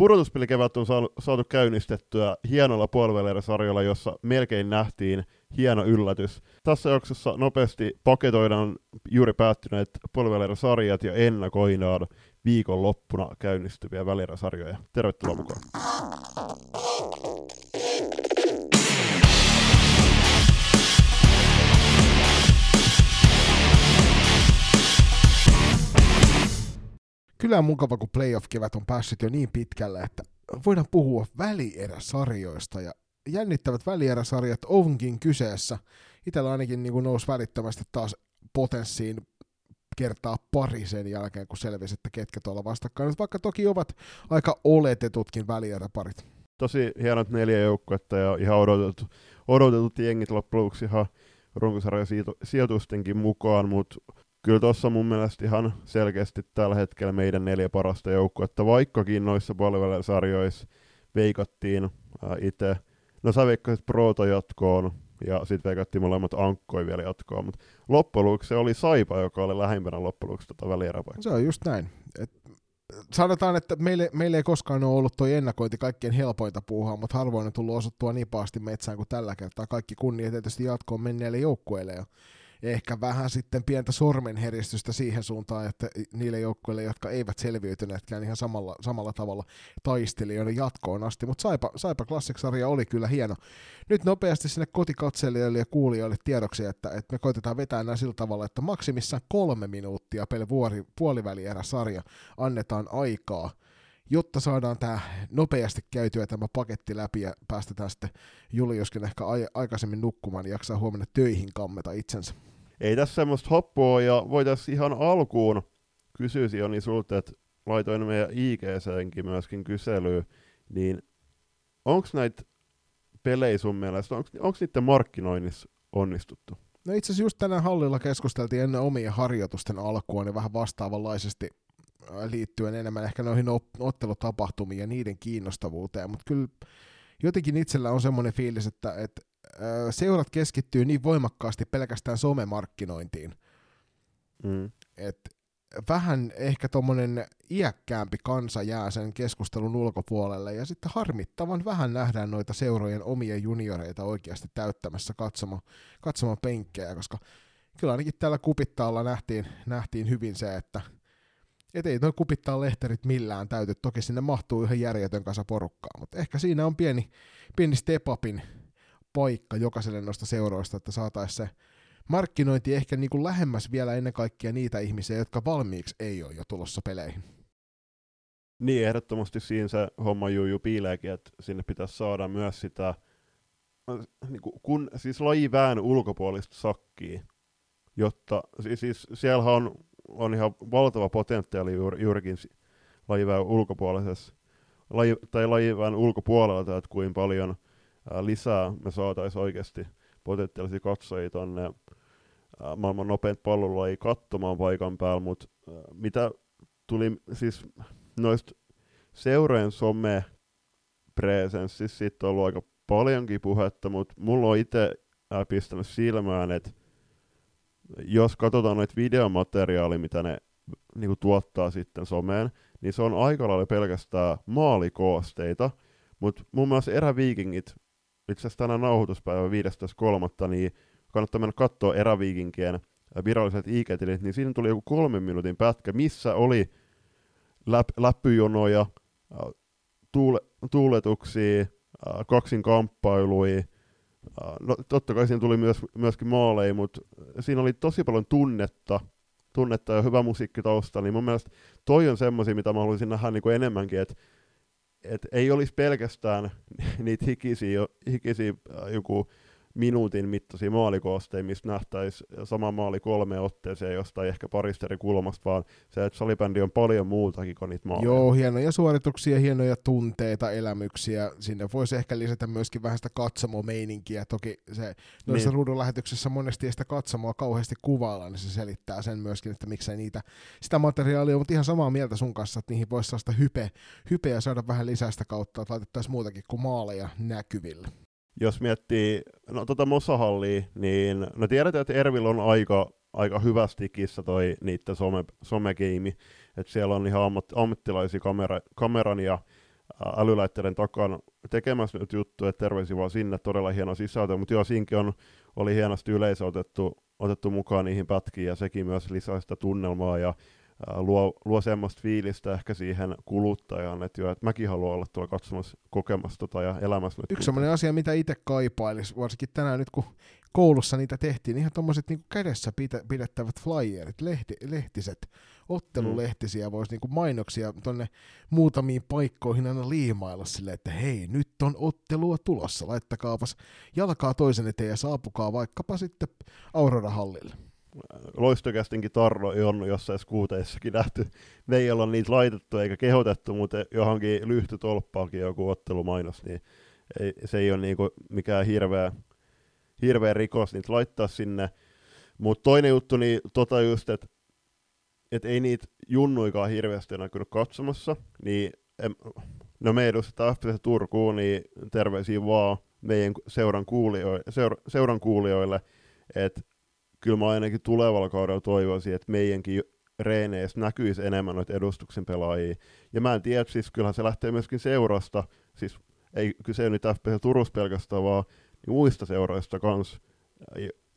Pudotuspelikevät on saatu käynnistettyä hienolla puolivälieriä jossa melkein nähtiin hieno yllätys. Tässä jaksossa nopeasti paketoidaan juuri päättyneet puolivälieriä ja ennakoidaan viikonloppuna käynnistyviä välieräsarjoja. Tervetuloa mukaan. Kyllä on mukava, kun playoff-kevät on päässyt jo niin pitkälle, että voidaan puhua välieräsarjoista ja jännittävät välieräsarjat onkin kyseessä. Itellä ainakin niin nousi välittömästi taas potenssiin kertaa pari sen jälkeen, kun selvisi, että ketkä tuolla vastakkain, vaikka toki ovat aika oletetutkin välieräparit. Tosi hienot neljä joukkuetta ja ihan odotetut, odotetut jengit loppujen lopuksi ihan runkosarjan sijoitustenkin mukaan, mutta kyllä tuossa mun mielestä ihan selkeästi tällä hetkellä meidän neljä parasta joukkuetta, vaikkakin noissa puolivälisarjoissa veikattiin äh, itse, no sä veikkasit Proto jatkoon, ja sitten veikattiin molemmat ankkoi vielä jatkoon, mutta loppujen se oli Saipa, joka oli lähimpänä loppujen lopuksi tota välieräpaikkaa. Se on just näin. Et sanotaan, että meille, meille ei koskaan ole ollut tuo ennakointi kaikkein helpointa puuhaa, mutta harvoin on tullut osuttua niin paasti metsään kuin tällä kertaa. Kaikki kunnia tietysti jatkoon menneille joukkueille. Ja ehkä vähän sitten pientä sormenheristystä siihen suuntaan, että niille joukkueille, jotka eivät selviytyneetkään ihan samalla, samalla tavalla taistelijoiden jatkoon asti, mutta Saipa, Saipa Classic-sarja oli kyllä hieno. Nyt nopeasti sinne kotikatselijoille ja kuulijoille tiedoksi, että, että me koitetaan vetää nämä sillä tavalla, että maksimissaan kolme minuuttia per vuori, puolivälierä sarja annetaan aikaa jotta saadaan tämä nopeasti käytyä tämä paketti läpi ja päästetään sitten Juliuskin ehkä aikaisemmin nukkumaan, niin jaksaa huomenna töihin kammeta itsensä ei tässä semmoista hoppoa, ja voitaisiin ihan alkuun kysyä Joni sulta, että laitoin meidän IGCenkin myöskin kyselyyn, niin onko näitä pelejä sun mielestä, onko niiden markkinoinnissa onnistuttu? No itse asiassa just tänään hallilla keskusteltiin ennen omia harjoitusten alkua, niin vähän vastaavanlaisesti liittyen enemmän ehkä noihin ottelutapahtumiin ja niiden kiinnostavuuteen, mutta kyllä jotenkin itsellä on semmoinen fiilis, että, että seurat keskittyy niin voimakkaasti pelkästään somemarkkinointiin, mm. että vähän ehkä tuommoinen iäkkäämpi kansa jää sen keskustelun ulkopuolelle, ja sitten harmittavan vähän nähdään noita seurojen omia junioreita oikeasti täyttämässä katsomaan, katsomaan penkkejä, koska kyllä ainakin täällä kupittaalla nähtiin, nähtiin hyvin se, että et ei noin kupittaa lehterit millään täyty. Toki sinne mahtuu yhden järjetön kanssa porukkaa, mutta ehkä siinä on pieni, pieni step upin paikka jokaiselle noista seuroista, että saataisiin se markkinointi ehkä niin kuin lähemmäs vielä ennen kaikkea niitä ihmisiä, jotka valmiiksi ei ole jo tulossa peleihin. Niin, ehdottomasti siinä se homma juju piileekin, että sinne pitäisi saada myös sitä, niin kuin, kun, siis lajivään ulkopuolista sakkia, jotta, siis, siis siellähän on, on ihan valtava potentiaali juur, juurikin lajivään ulkopuolisessa, laji, tai lajivään ulkopuolelta, että kuinka paljon – lisää me saataisiin oikeasti potentiaalisia katsojia tuonne maailman nopeinta ei katsomaan paikan päällä, mutta mitä tuli siis noista seurojen some presenssissa, siitä on ollut aika paljonkin puhetta, mutta mulla on itse pistänyt silmään, että jos katsotaan noita videomateriaalia, mitä ne niinku tuottaa sitten someen, niin se on aika lailla pelkästään maalikoosteita, mutta muun muassa eräviikingit itse asiassa tänään nauhoituspäivä 15.3., niin kannattaa mennä katsoa eräviikinkien viralliset IG-tilit, niin siinä tuli joku kolmen minuutin pätkä, missä oli läp- läppyjonoja, tuule- tuuletuksia, kaksin kamppailuja, no totta kai siinä tuli myös, myöskin maaleja, mutta siinä oli tosi paljon tunnetta, tunnetta ja hyvä musiikki taustalla, niin mun mielestä toi on semmoisia, mitä mä haluaisin nähdä niin kuin enemmänkin, että et ei olisi pelkästään niitä hikisiä, hikisiä äh, joku minuutin mittaisia maalikoosteja, mistä nähtäisi sama maali kolme otteeseen jostain ehkä parista eri kulmasta, vaan se, että salibändi on paljon muutakin kuin niitä maaleja. Joo, hienoja suorituksia, hienoja tunteita, elämyksiä. Sinne voisi ehkä lisätä myöskin vähän sitä katsomomeininkiä. Toki se noissa niin. ruudun lähetyksessä monesti ei sitä katsomoa kauheasti kuvailla, niin se selittää sen myöskin, että miksei niitä sitä materiaalia, mutta ihan samaa mieltä sun kanssa, että niihin voisi saada hype, hypeä saada vähän lisää sitä kautta, että laitettaisiin muutakin kuin maaleja näkyville jos miettii no, tota Mosahallia, niin no tiedetään, että Ervil on aika, aika hyvästi kissa toi niiden some, somegeimi, että siellä on ihan ammat, ammattilaisia kamera, kameran ja älylaitteiden takana tekemässä nyt että terveisiä vaan sinne, todella hieno sisältö, mutta joo, siinkin on, oli hienosti yleisö otettu, otettu mukaan niihin pätkiin, ja sekin myös lisää sitä tunnelmaa, ja luo, luo semmoista fiilistä ehkä siihen kuluttajaan, että, jo, että mäkin haluan olla tuolla katsomassa, kokemassa tota ja elämässä. Yksi semmoinen asia, mitä itse kaipailisi, varsinkin tänään nyt kun koulussa niitä tehtiin, niin ihan tuommoiset niin kädessä pidettävät flyerit, lehti, lehtiset, ottelulehtisiä, mm. voisi niin mainoksia tuonne muutamiin paikkoihin aina liimailla silleen, että hei, nyt on ottelua tulossa, laittakaapas jalkaa toisen eteen ja saapukaa vaikkapa sitten Aurora-hallille loistokästinkin tarro on jossain skuuteissakin nähty. Me ei olla niitä laitettu eikä kehotettu, mutta johonkin lyhtytolppaakin joku ottelumainos, niin ei, se ei ole niinku mikään hirveä, hirveä rikos niitä laittaa sinne. Mutta toinen juttu, niin tota just, että et ei niitä junnuikaan hirveästi näkynyt katsomassa, niin em, no me edustetaan Turkuun, niin terveisiä vaan meidän seuran kuulijoille, seura, seuran kuulijoille että kyllä mä ainakin tulevalla kaudella toivoisin, että meidänkin reeneissä näkyisi enemmän noita edustuksen pelaajia. Ja mä en tiedä, siis kyllähän se lähtee myöskin seurasta, siis ei kyse nyt FPC Turussa pelkästään, vaan niin muista seuroista kanssa.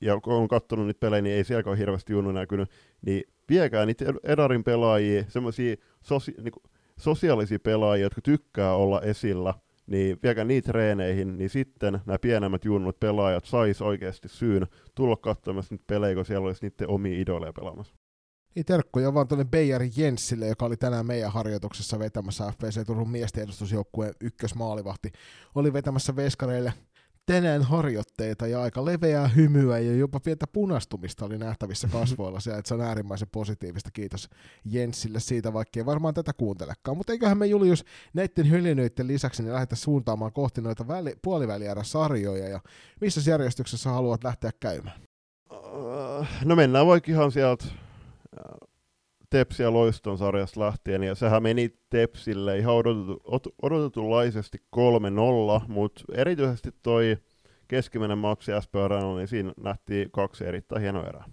Ja, kun on katsonut niitä pelejä, niin ei siellä ole hirveästi junnu näkynyt, niin viekää niitä Edarin pelaajia, semmoisia sosi, niin sosiaalisia pelaajia, jotka tykkää olla esillä, niin viekää niitä treeneihin, niin sitten nämä pienemmät junnut pelaajat sais oikeasti syyn tulla katsomassa niitä pelejä, kun siellä olisi niiden omia idoleja pelaamassa. Niin terkkuja vaan tuonne Beijari Jenssille, joka oli tänään meidän harjoituksessa vetämässä FPC Turun miesten edustusjoukkueen ykkösmaalivahti. Oli vetämässä veskareille tänään harjoitteita ja aika leveää hymyä ja jopa pientä punastumista oli nähtävissä kasvoilla siellä, että se on äärimmäisen positiivista. Kiitos Jenssille siitä, vaikka ei varmaan tätä kuuntelekaan. Mutta eiköhän me Julius näiden höljenöiden lisäksi niin lähdetä suuntaamaan kohti noita väli, puoliväliärä-sarjoja ja missä järjestyksessä haluat lähteä käymään? No mennään vaikka ihan sieltä Tepsi ja Loiston sarjasta lähtien, ja sehän meni Tepsille ihan odotetu, odotetunlaisesti 3-0, mutta erityisesti toi keskimmäinen matsi SPR, niin siinä nähtiin kaksi erittäin hienoa erää.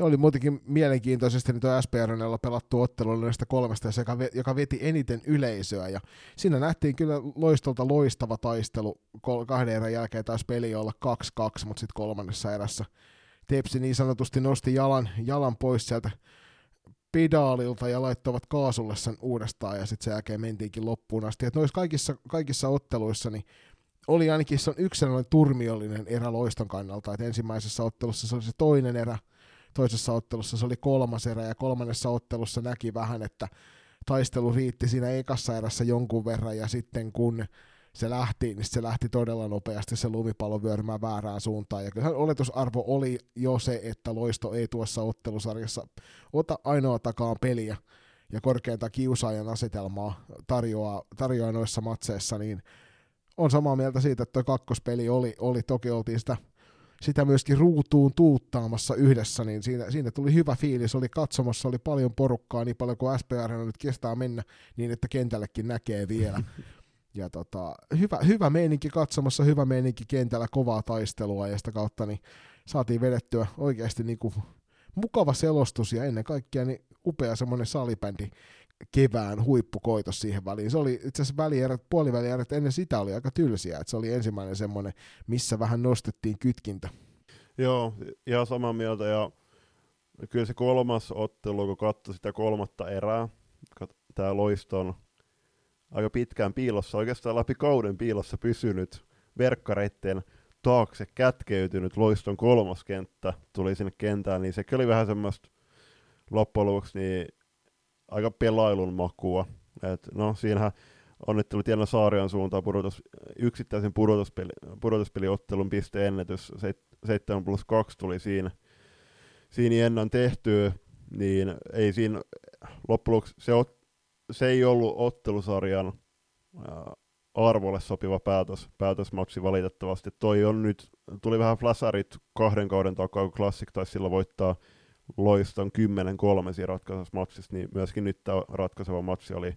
Oli muutenkin mielenkiintoisesti niin tuo SPRNllä pelattu ottelu näistä kolmesta, joka, joka veti eniten yleisöä. Ja siinä nähtiin kyllä loistolta loistava taistelu. Kahden erän jälkeen taas peli olla 2-2, mutta sitten kolmannessa erässä Tepsi niin sanotusti nosti jalan, jalan pois sieltä pedaalilta ja laittoivat kaasulle sen uudestaan ja sitten sen jälkeen mentiinkin loppuun asti. Et noissa kaikissa, kaikissa otteluissa niin oli ainakin se on yksi sellainen turmiollinen erä loiston kannalta, että ensimmäisessä ottelussa se oli se toinen erä, toisessa ottelussa se oli kolmas erä ja kolmannessa ottelussa näki vähän, että taistelu riitti siinä ekassa erässä jonkun verran ja sitten kun se lähti, niin se lähti todella nopeasti se lumipallo vyörymään väärään suuntaan. Ja kyllähän oletusarvo oli jo se, että Loisto ei tuossa ottelusarjassa ota ainoa takaan peliä ja korkeinta kiusaajan asetelmaa tarjoaa, tarjoaa noissa matseissa, niin on samaa mieltä siitä, että tuo kakkospeli oli, oli toki oltiin sitä, sitä myöskin ruutuun tuuttaamassa yhdessä, niin siinä, siinä tuli hyvä fiilis, oli katsomassa, oli paljon porukkaa, niin paljon kuin SPR nyt kestää mennä, niin että kentällekin näkee vielä. Ja tota, hyvä, hyvä meininki katsomassa, hyvä meininki kentällä, kovaa taistelua ja sitä kautta niin saatiin vedettyä oikeasti niin kuin mukava selostus ja ennen kaikkea niin upea semmoinen salibändi kevään huippukoitos siihen väliin. Se oli itse asiassa välierät, puolivälierät ennen sitä oli aika tylsiä, että se oli ensimmäinen semmoinen, missä vähän nostettiin kytkintä. Joo, ihan samaa mieltä ja kyllä se kolmas ottelu, kun katsoi sitä kolmatta erää, tämä Loiston aika pitkään piilossa, oikeastaan läpi kauden piilossa pysynyt verkkareitten taakse kätkeytynyt loiston kolmas kenttä tuli sinne kentään, niin se oli vähän semmoista loppujen lopuksi niin aika pelailun makua. Et, no siinähän onnittelut Jenna Saarian suuntaan pudotus, yksittäisen pudotuspeli, pudotuspeliottelun pisteennätys 7 plus 2 tuli siinä, siinä Jennan tehtyä, niin ei siinä loppujen se ot, se ei ollut ottelusarjan arvolle sopiva päätös, päätösmatsi valitettavasti. Toi on nyt, tuli vähän flasarit kahden kauden takaa, kun Classic taisi sillä voittaa Loiston 10-3 siinä ratkaisevassa matsissa, niin myöskin nyt tämä ratkaiseva matsi oli,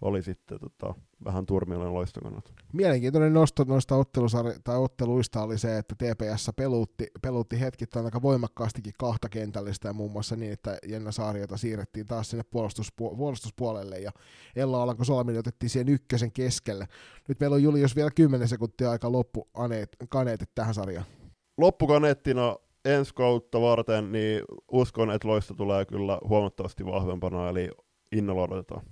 oli sitten tota, vähän turmiollinen loistokannat. Mielenkiintoinen nosto noista ottelusarja- tai otteluista oli se, että TPS peluutti, peluutti hetkittäin aika voimakkaastikin kahta kentällistä ja muun muassa niin, että Jenna Saariota siirrettiin taas sinne puolustuspu- puolustuspuolelle ja Ella Alanko Solmin otettiin siihen ykkösen keskelle. Nyt meillä on Julius vielä 10 sekuntia aika loppu kaneetit tähän sarjaan. Loppukaneettina ensi kautta varten, niin uskon, että loista tulee kyllä huomattavasti vahvempana, eli innolla odotetaan.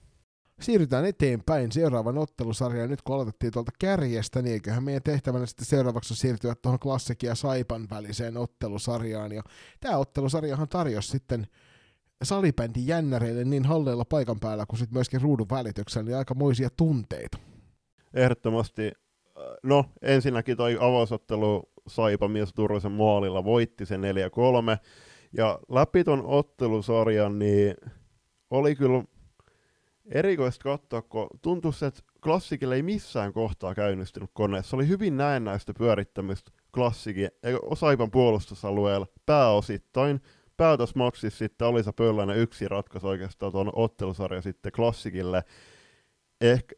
Siirrytään eteenpäin seuraavan ottelusarjaan. Nyt kun aloitettiin tuolta kärjestä, niin eiköhän meidän tehtävänä sitten seuraavaksi siirtyä tuohon klassikin ja Saipan väliseen ottelusarjaan. Ja tämä ottelusarjahan tarjosi sitten salibändin jännäreille niin halleilla paikan päällä kuin sitten myöskin ruudun välityksellä niin aikamoisia tunteita. Ehdottomasti. No, ensinnäkin toi avausottelu Saipa mies Turusen maalilla voitti sen 4-3. Ja läpi ton ottelusarjan niin oli kyllä erikoista katsoa, kun tuntui, että klassikille ei missään kohtaa käynnistynyt kone. Se oli hyvin näennäistä pyörittämistä klassikin, Saipan puolustusalueella pääosittain. Päätösmaksissa sitten Alisa Pöllänen yksi ratkaisu oikeastaan tuon ottelusarja sitten klassikille. Ehkä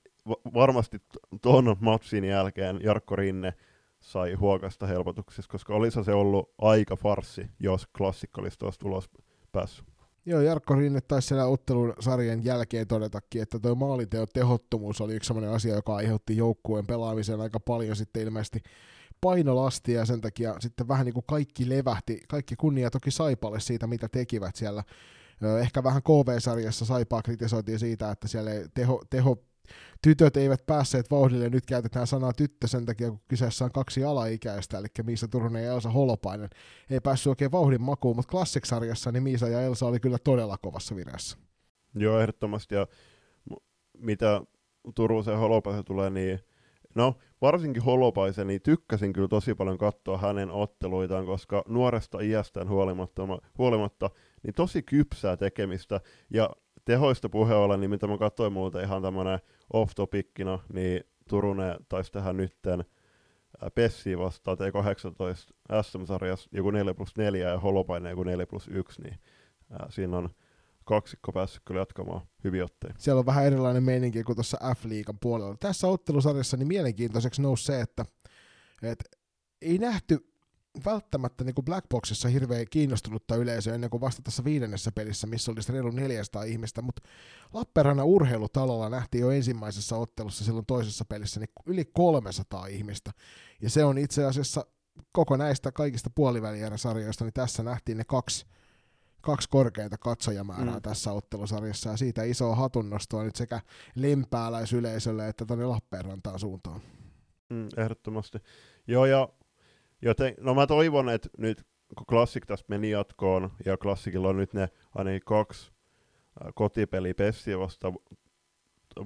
varmasti tuon matsin jälkeen Jarkko Rinne sai huokasta helpotuksessa, koska olisi se ollut aika farsi, jos klassikko olisi tuosta tulos päässyt. Joo, Jarkko Rinne taisi siellä ottelun sarjan jälkeen todetakin, että tuo maaliteon tehottomuus oli yksi sellainen asia, joka aiheutti joukkueen pelaamiseen aika paljon sitten ilmeisesti painolastia ja sen takia sitten vähän niin kuin kaikki levähti, kaikki kunnia toki Saipalle siitä, mitä tekivät siellä. Ehkä vähän KV-sarjassa Saipaa kritisoitiin siitä, että siellä teho, teho tytöt eivät päässeet vauhdille, nyt käytetään sanaa tyttö sen takia, kun kyseessä on kaksi alaikäistä, eli Miisa Turunen ja Elsa Holopainen. Ei päässyt oikein vauhdin makuun, mutta Classic-sarjassa niin Miisa ja Elsa oli kyllä todella kovassa vireessä. Joo, ehdottomasti, ja mitä Turusen ja Holopaisen tulee, niin no varsinkin Holopaisen, niin tykkäsin kyllä tosi paljon katsoa hänen otteluitaan, koska nuoresta iästään huolimatta, huolimatta niin tosi kypsää tekemistä, ja tehoista puheen ollen, niin mitä mä katsoin muuten ihan tämmönen off-topikkina, niin Turunen taisi tehdä nytten Pessi vastaan T18 SM-sarjassa joku 4 plus 4 ja Holopainen joku 4 plus 1, niin ää, siinä on kaksikko päässyt kyllä jatkamaan hyvin ottein. Siellä on vähän erilainen meininki kuin tuossa F-liigan puolella. Tässä ottelusarjassa niin mielenkiintoiseksi nousi se, että, että ei nähty välttämättä niin kuin Blackboxissa hirveän kiinnostunutta yleisöä ennen kuin vasta tässä viidennessä pelissä, missä oli reilu 400 ihmistä, mutta Lappeenrannan urheilutalolla nähtiin jo ensimmäisessä ottelussa silloin toisessa pelissä niin yli 300 ihmistä, ja se on itse asiassa koko näistä kaikista puolivälierä-sarjoista, niin tässä nähtiin ne kaksi, kaksi korkeinta katsojamäärää mm. tässä ottelusarjassa, ja siitä isoa hatunnostoa nyt sekä lempääläisyleisölle että tuonne Lappeenrantaan suuntaan. Mm, ehdottomasti. Joo, ja Joten, no mä toivon, että nyt kun Classic tästä meni jatkoon, ja Classicilla on nyt ne ainakin kaksi kotipeli Pessiä vasta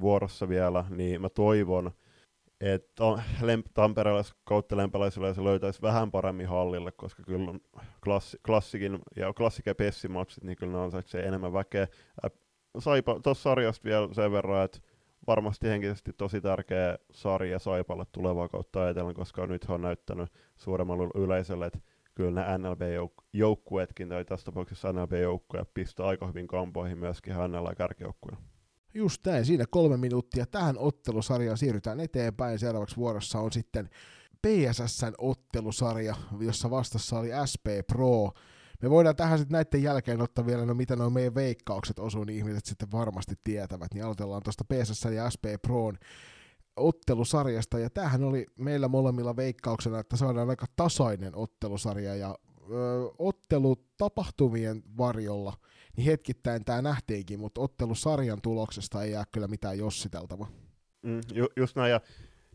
vuorossa vielä, niin mä toivon, että tamperelais kautta lempalaisilla se löytäisi vähän paremmin hallille, koska kyllä klassi, klassikin ja klassik ja Pessi-matsit, niin kyllä ne ansaitsee enemmän väkeä. Saipa tuossa sarjasta vielä sen verran, että varmasti henkisesti tosi tärkeä sarja Saipalle tulevaa kautta ajatellen, koska nyt on näyttänyt suuremmalle yleisölle, että kyllä ne NLB-joukkueetkin, tai tässä tapauksessa NLB-joukkueet, pistää aika hyvin kampoihin myöskin hänellä ja kärkijoukkueena. Just näin, siinä kolme minuuttia. Tähän ottelusarjaan siirrytään eteenpäin. Seuraavaksi vuorossa on sitten PSSn ottelusarja, jossa vastassa oli SP Pro. Me voidaan tähän sitten näiden jälkeen ottaa vielä, no mitä nuo meidän veikkaukset osuu, niin ihmiset sitten varmasti tietävät, niin aloitellaan tuosta PSS ja SP Proon ottelusarjasta, ja tämähän oli meillä molemmilla veikkauksena, että saadaan aika tasainen ottelusarja, ja ö, ottelutapahtumien varjolla, niin hetkittäin tämä nähtiinkin, mutta ottelusarjan tuloksesta ei jää kyllä mitään jossiteltavaa. Mm, ju, just näin, ja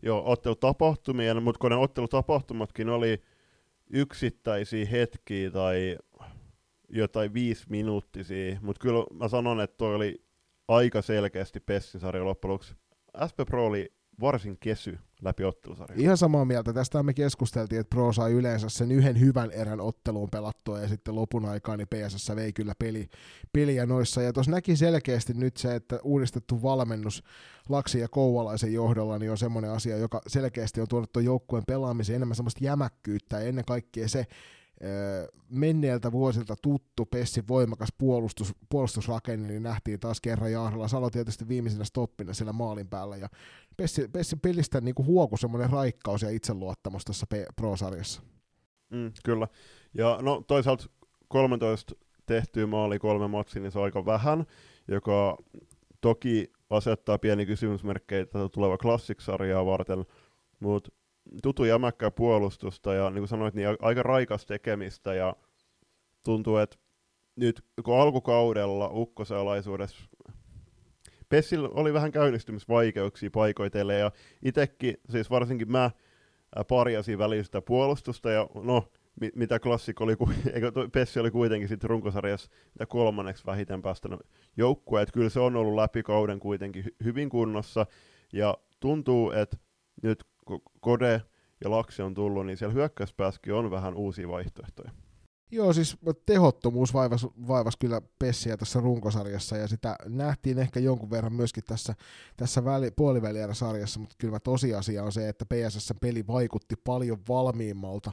joo, ottelutapahtumien, mutta kun ne ottelutapahtumatkin oli yksittäisiä hetkiä tai jotain viisi minuuttisia, mutta kyllä mä sanon, että toi oli aika selkeästi Pessin sarja loppujen lopuksi. SP Pro oli varsin kesy läpi ottelusarjan. Ihan samaa mieltä. Tästä me keskusteltiin, että Pro sai yleensä sen yhden hyvän erän otteluun pelattua ja sitten lopun aikaan niin PSS vei kyllä peli, peliä noissa. Ja tuossa näki selkeästi nyt se, että uudistettu valmennus Laksi ja Kouvalaisen johdolla niin on semmoinen asia, joka selkeästi on tuonut tuon joukkueen pelaamiseen enemmän semmoista jämäkkyyttä ja ennen kaikkea se, menneeltä vuosilta tuttu Pessin voimakas puolustus, puolustusrakenne, niin nähtiin taas kerran Jaarilla Salo tietysti viimeisenä stoppina siellä maalin päällä, ja Pessi, Pessin pelistä niin kuin huoku semmoinen raikkaus ja itseluottamus tuossa Pro-sarjassa. Mm, kyllä, ja no toisaalta 13 tehtyä maali kolme matsia, niin se on aika vähän, joka toki asettaa pieni kysymysmerkkejä tätä tuleva klassiksarjaa varten, mutta tutu jämäkkää puolustusta ja niin kuin sanoit, niin aika raikas tekemistä ja tuntuu, että nyt kun alkukaudella ukkosalaisuudessa Pessillä oli vähän käynnistymisvaikeuksia paikoitelle ja itsekin, siis varsinkin mä parjasin välistä puolustusta ja no, mitä klassikko oli, eikö Pessi oli kuitenkin sitten runkosarjassa mitä kolmanneksi vähiten päästänyt joukkue, että kyllä se on ollut läpi kauden kuitenkin hy- hyvin kunnossa, ja tuntuu, että nyt Kode ja Laksi on tullut, niin siellä hyökkäyspäässäkin on vähän uusia vaihtoehtoja. Joo, siis tehottomuus vaivas, vaivas kyllä Pessiä tässä runkosarjassa, ja sitä nähtiin ehkä jonkun verran myöskin tässä, tässä väli, puolivälierä-sarjassa, mutta kyllä tosiasia on se, että PSS-peli vaikutti paljon valmiimmalta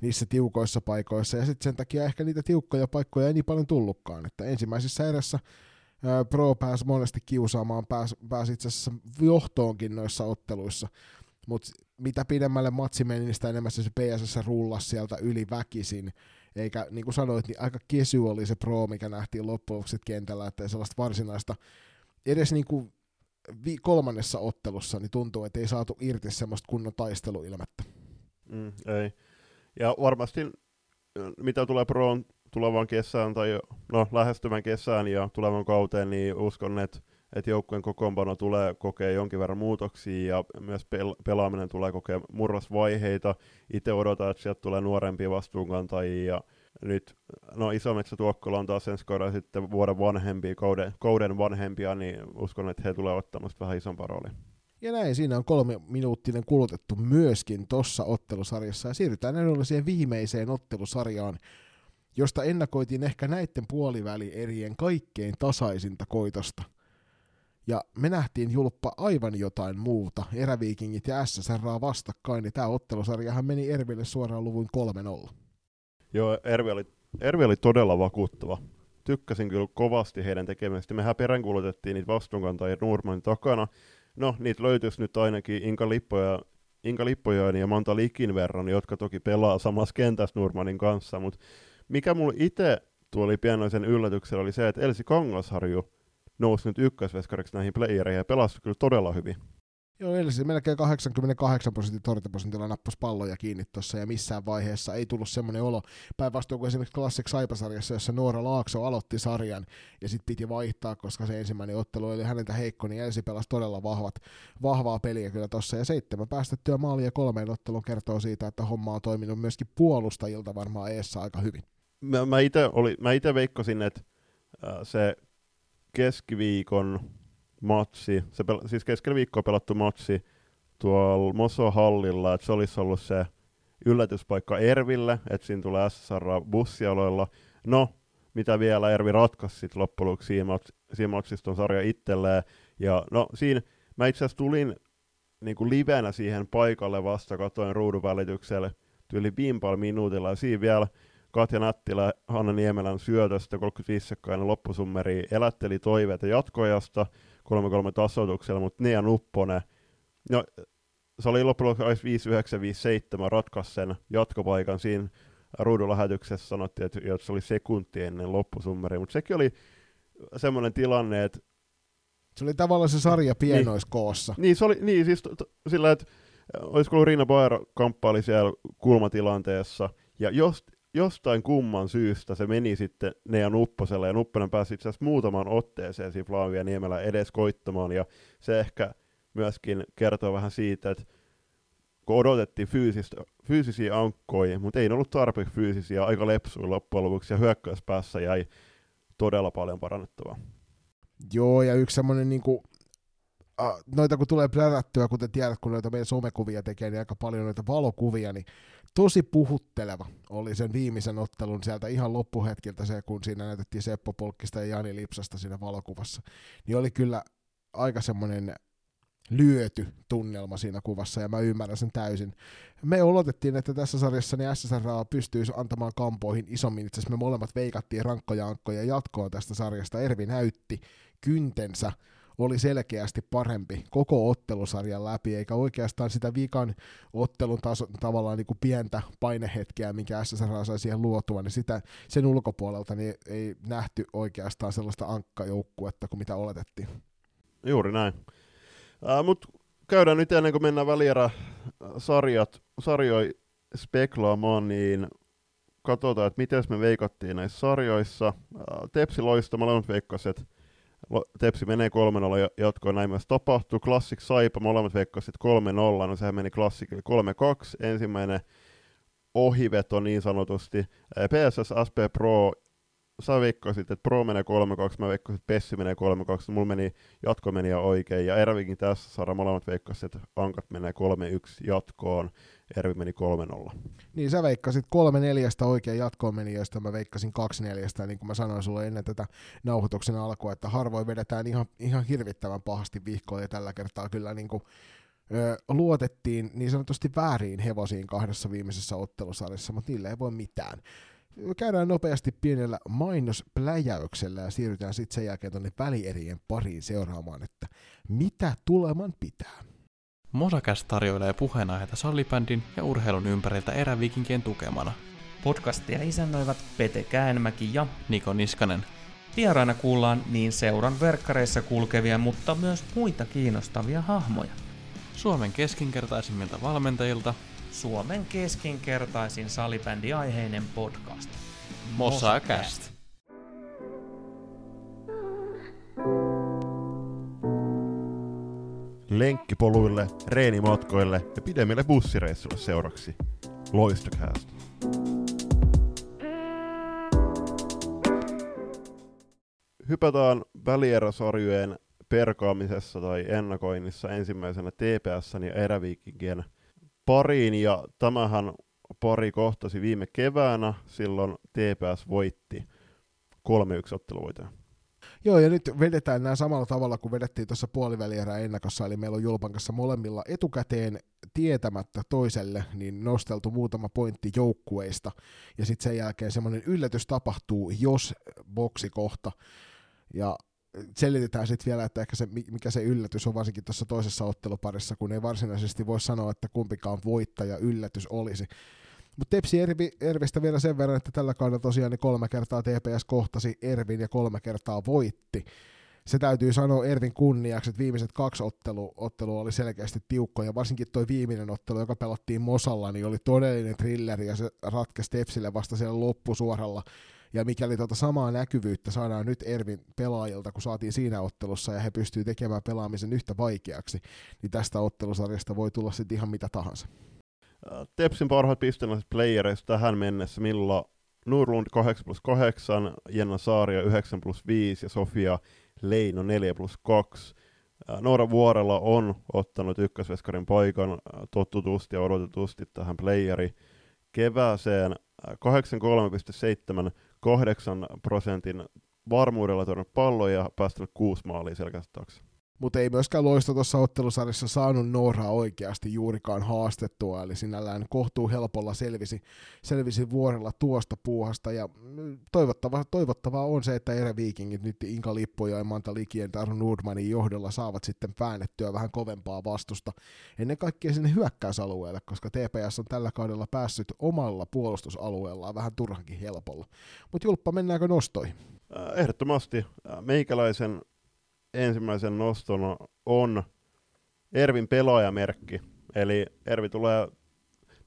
niissä tiukoissa paikoissa, ja sitten sen takia ehkä niitä tiukkoja paikkoja ei niin paljon tullutkaan, että ensimmäisessä erässä Pro pääsi monesti kiusaamaan, pääsi, pääsi itse asiassa johtoonkin noissa otteluissa, mutta mitä pidemmälle matsi meni, niin sitä enemmän se PSS rullasi sieltä yli väkisin, eikä niin kuin sanoit, niin aika kesy oli se Pro, mikä nähtiin loppujen kentällä, että sellaista varsinaista, edes niin kuin vi- kolmannessa ottelussa, niin tuntuu, että ei saatu irti semmoista kunnon taisteluilmettä. Mm, ei. Ja varmasti mitä tulee Proon tulevan kesään tai no, lähestyvän kesään ja tulevan kauteen, niin uskon, että että joukkueen kokoonpano tulee kokea jonkin verran muutoksia ja myös pel- pelaaminen tulee kokea murrosvaiheita. Itse odotan, että sieltä tulee nuorempia vastuunkantajia ja nyt no Isometsä Tuokkola on taas ensi kaudella sitten vuoden vanhempia, kauden, kauden vanhempia, niin uskon, että he tulevat ottamasta vähän isompaa roolia. Ja näin, siinä on kolme minuuttinen kulutettu myöskin tuossa ottelusarjassa. Ja siirrytään edelleen siihen viimeiseen ottelusarjaan, josta ennakoitiin ehkä näiden puolivälierien kaikkein tasaisinta koitosta. Ja me nähtiin julppa aivan jotain muuta, eräviikingit ja SSR vastakkain, niin tämä ottelusarjahan meni Erville suoraan luvun 3-0. Joo, Ervi oli, Ervi oli todella vakuuttava. Tykkäsin kyllä kovasti heidän tekemistä. Mehän peräänkuulutettiin niitä vastuunkantajia Nurmanin takana, no niitä löytyisi nyt ainakin Inka Lippoja, Inka Lippojaani ja Manta Likin verran, jotka toki pelaa samassa kentässä Nurmanin kanssa, mutta mikä mulle itse tuoli pienoisen yllätyksellä oli se, että Elsi Kangasharju nousi nyt ykkösveskariksi näihin playereihin ja pelasi kyllä todella hyvin. Joo, eli siis melkein 88 prosentin torjuntaprosentilla nappasi palloja kiinni tuossa ja missään vaiheessa ei tullut semmoinen olo. Päinvastoin kuin esimerkiksi Classic Saipasarjassa, jossa Noora Laakso aloitti sarjan ja sitten piti vaihtaa, koska se ensimmäinen ottelu oli häneltä heikko, niin Elsi pelasi todella vahvat, vahvaa peliä kyllä tuossa. Ja seitsemän päästettyä maalia kolmeen ottelun kertoo siitä, että homma on toiminut myöskin puolustajilta varmaan eessä aika hyvin. Mä, mä itse veikkasin, että äh, se keskiviikon matsi, se pel- siis keskellä viikkoa pelattu matsi tuolla Moso-hallilla, että se olisi ollut se yllätyspaikka Erville, että siinä tulee SSR bussialoilla. No, mitä vielä Ervi ratkaisi sitten loppujen lopuksi siinä, mats- siinä ton sarja itselleen. Ja no siinä mä itse asiassa tulin niin kuin livenä siihen paikalle vasta, katoin ruudun välitykselle tyyli viimpal minuutilla, ja siinä vielä Katja Nattilä Hanna Niemelän syötöstä 35 sekkainen loppusummeri elätteli toiveita jatkoajasta 3-3 tasoituksella, mutta Nea Nupponen, no, se oli loppujen lopuksi 5-9-5-7 ratkaisi sen jatkopaikan. Siinä ruudun lähetyksessä sanottiin, että, että se oli sekunti ennen loppusummeri, mutta sekin oli semmoinen tilanne, että se oli tavallaan se sarja pienoiskoossa. Niin, niin, se oli, niin siis sillä, että olisiko ollut Riina Baer kamppaili siellä kulmatilanteessa, ja jos jostain kumman syystä se meni sitten Nea Nupposelle, ja Nupponen pääsi itse asiassa muutamaan otteeseen siinä Flavia Niemellä edes koittamaan, ja se ehkä myöskin kertoo vähän siitä, että kun odotettiin fyysistä, fyysisiä ankkoja, mutta ei ollut tarpeeksi fyysisiä, aika lepsuja loppujen lopuksi, ja hyökkäyspäässä jäi todella paljon parannettavaa. Joo, ja yksi semmoinen niinku, noita kun tulee plärättyä, kuten tiedät, kun noita meidän somekuvia tekee, niin aika paljon noita valokuvia, niin tosi puhutteleva oli sen viimeisen ottelun sieltä ihan loppuhetkiltä se, kun siinä näytettiin Seppo Polkkista ja Jani Lipsasta siinä valokuvassa. Niin oli kyllä aika semmoinen lyöty tunnelma siinä kuvassa, ja mä ymmärrän sen täysin. Me oletettiin, että tässä sarjassa niin SSR pystyisi antamaan kampoihin isommin, itse me molemmat veikattiin rankkoja ankkoja jatkoon tästä sarjasta. Ervi näytti kyntensä, oli selkeästi parempi koko ottelusarjan läpi, eikä oikeastaan sitä vikan ottelun taso, tavallaan niin kuin pientä painehetkeä, minkä SSR sai siihen luotua, niin sitä, sen ulkopuolelta niin ei nähty oikeastaan sellaista ankkajoukkuetta kuin mitä oletettiin. Juuri näin. Äh, Mutta käydään nyt ennen kuin mennään välierä sarjat, sarjoi speklaamaan, niin katsotaan, että miten me veikattiin näissä sarjoissa. Äh, Tepsi loista molemmat veikkaset. Tepsi menee 3-0 jatkoon, näin myös tapahtuu. Classic Saipa, molemmat veikkasit 3-0, no sehän meni Classicille 3-2. Ensimmäinen ohiveto niin sanotusti. PSS SP Pro sä veikkasit, että Pro menee 3-2, mä veikkasin, että Pessi menee 3-2, mulla meni, jatko meni jo oikein, ja Ervikin tässä saada molemmat veikkasit, että Ankat menee 3-1 jatkoon, Ervi meni 3-0. Niin sä veikkasit kolme neljästä oikein jatkoon meni, josta mä veikkasin kaksi neljästä, niin kuin mä sanoin sulle ennen tätä nauhoituksen alkua, että harvoin vedetään ihan, ihan hirvittävän pahasti vihkoon, ja tällä kertaa kyllä niin kuin, ö, luotettiin niin sanotusti väärin hevosiin kahdessa viimeisessä ottelusarjassa, mutta niille ei voi mitään käydään nopeasti pienellä mainospläjäyksellä ja siirrytään sitten sen jälkeen tuonne välierien pariin seuraamaan, että mitä tuleman pitää. Mosakäs tarjoilee puheenaiheita sallibändin ja urheilun ympäriltä eräviikinkien tukemana. Podcastia isännöivät Pete Käänmäki ja Niko Niskanen. Vieraina kuullaan niin seuran verkkareissa kulkevia, mutta myös muita kiinnostavia hahmoja. Suomen keskinkertaisimmilta valmentajilta Suomen keskinkertaisin salibändiaiheinen podcast. Mosakäst. Lenkkipoluille, reenimatkoille ja pidemmille bussireissuille seuraksi. Loistokäästä. Hypätään välieräsarjojen perkaamisessa tai ennakoinnissa ensimmäisenä TPS ja Eräviikinkien pariin, ja tämähän pari kohtasi viime keväänä, silloin TPS voitti 3-1 otteluvoitaja. Joo, ja nyt vedetään nämä samalla tavalla kuin vedettiin tuossa puolivälierä ennakossa, eli meillä on Julpan kanssa molemmilla etukäteen tietämättä toiselle niin nosteltu muutama pointti joukkueista, ja sitten sen jälkeen semmoinen yllätys tapahtuu, jos boksikohta, ja selitetään sitten vielä, että ehkä se, mikä se yllätys on varsinkin tuossa toisessa otteluparissa, kun ei varsinaisesti voi sanoa, että kumpikaan voittaja yllätys olisi. Mutta Tepsi Ervi, Ervistä vielä sen verran, että tällä kaudella tosiaan niin kolme kertaa TPS kohtasi Ervin ja kolme kertaa voitti. Se täytyy sanoa Ervin kunniaksi, että viimeiset kaksi ottelu, ottelua oli selkeästi tiukkoja, varsinkin tuo viimeinen ottelu, joka pelattiin Mosalla, niin oli todellinen trilleri ja se ratkesi Tepsille vasta siellä loppusuoralla ja mikäli tuota samaa näkyvyyttä saadaan nyt Ervin pelaajilta, kun saatiin siinä ottelussa, ja he pystyy tekemään pelaamisen yhtä vaikeaksi, niin tästä ottelusarjasta voi tulla sitten ihan mitä tahansa. Tepsin parhaat pisteenäiset playereista tähän mennessä, Milla Nurlund 8 plus 8, Jenna Saaria 9 plus 5 ja Sofia Leino 4 plus 2. Noora Vuorella on ottanut ykkösveskarin paikan tottutusti ja odotetusti tähän playeri kevääseen. 83,7 8 prosentin varmuudella tuonut palloja ja päästänyt kuusi maalia selkästä taakse mutta ei myöskään loista tuossa ottelusarjassa saanut Nooraa oikeasti juurikaan haastettua, eli sinällään kohtuu helpolla selvisi, selvisi vuorella tuosta puuhasta, ja toivottavaa, toivottavaa on se, että eräviikingit nyt Inka Lippoja ja Manta Likien Taru Nordmanin johdolla saavat sitten väännettyä vähän kovempaa vastusta, ennen kaikkea sinne hyökkäysalueelle, koska TPS on tällä kaudella päässyt omalla puolustusalueellaan vähän turhankin helpolla. Mutta Julppa, mennäänkö nostoihin? Ehdottomasti. Meikäläisen ensimmäisen noston on Ervin pelaajamerkki. Eli Ervi tulee,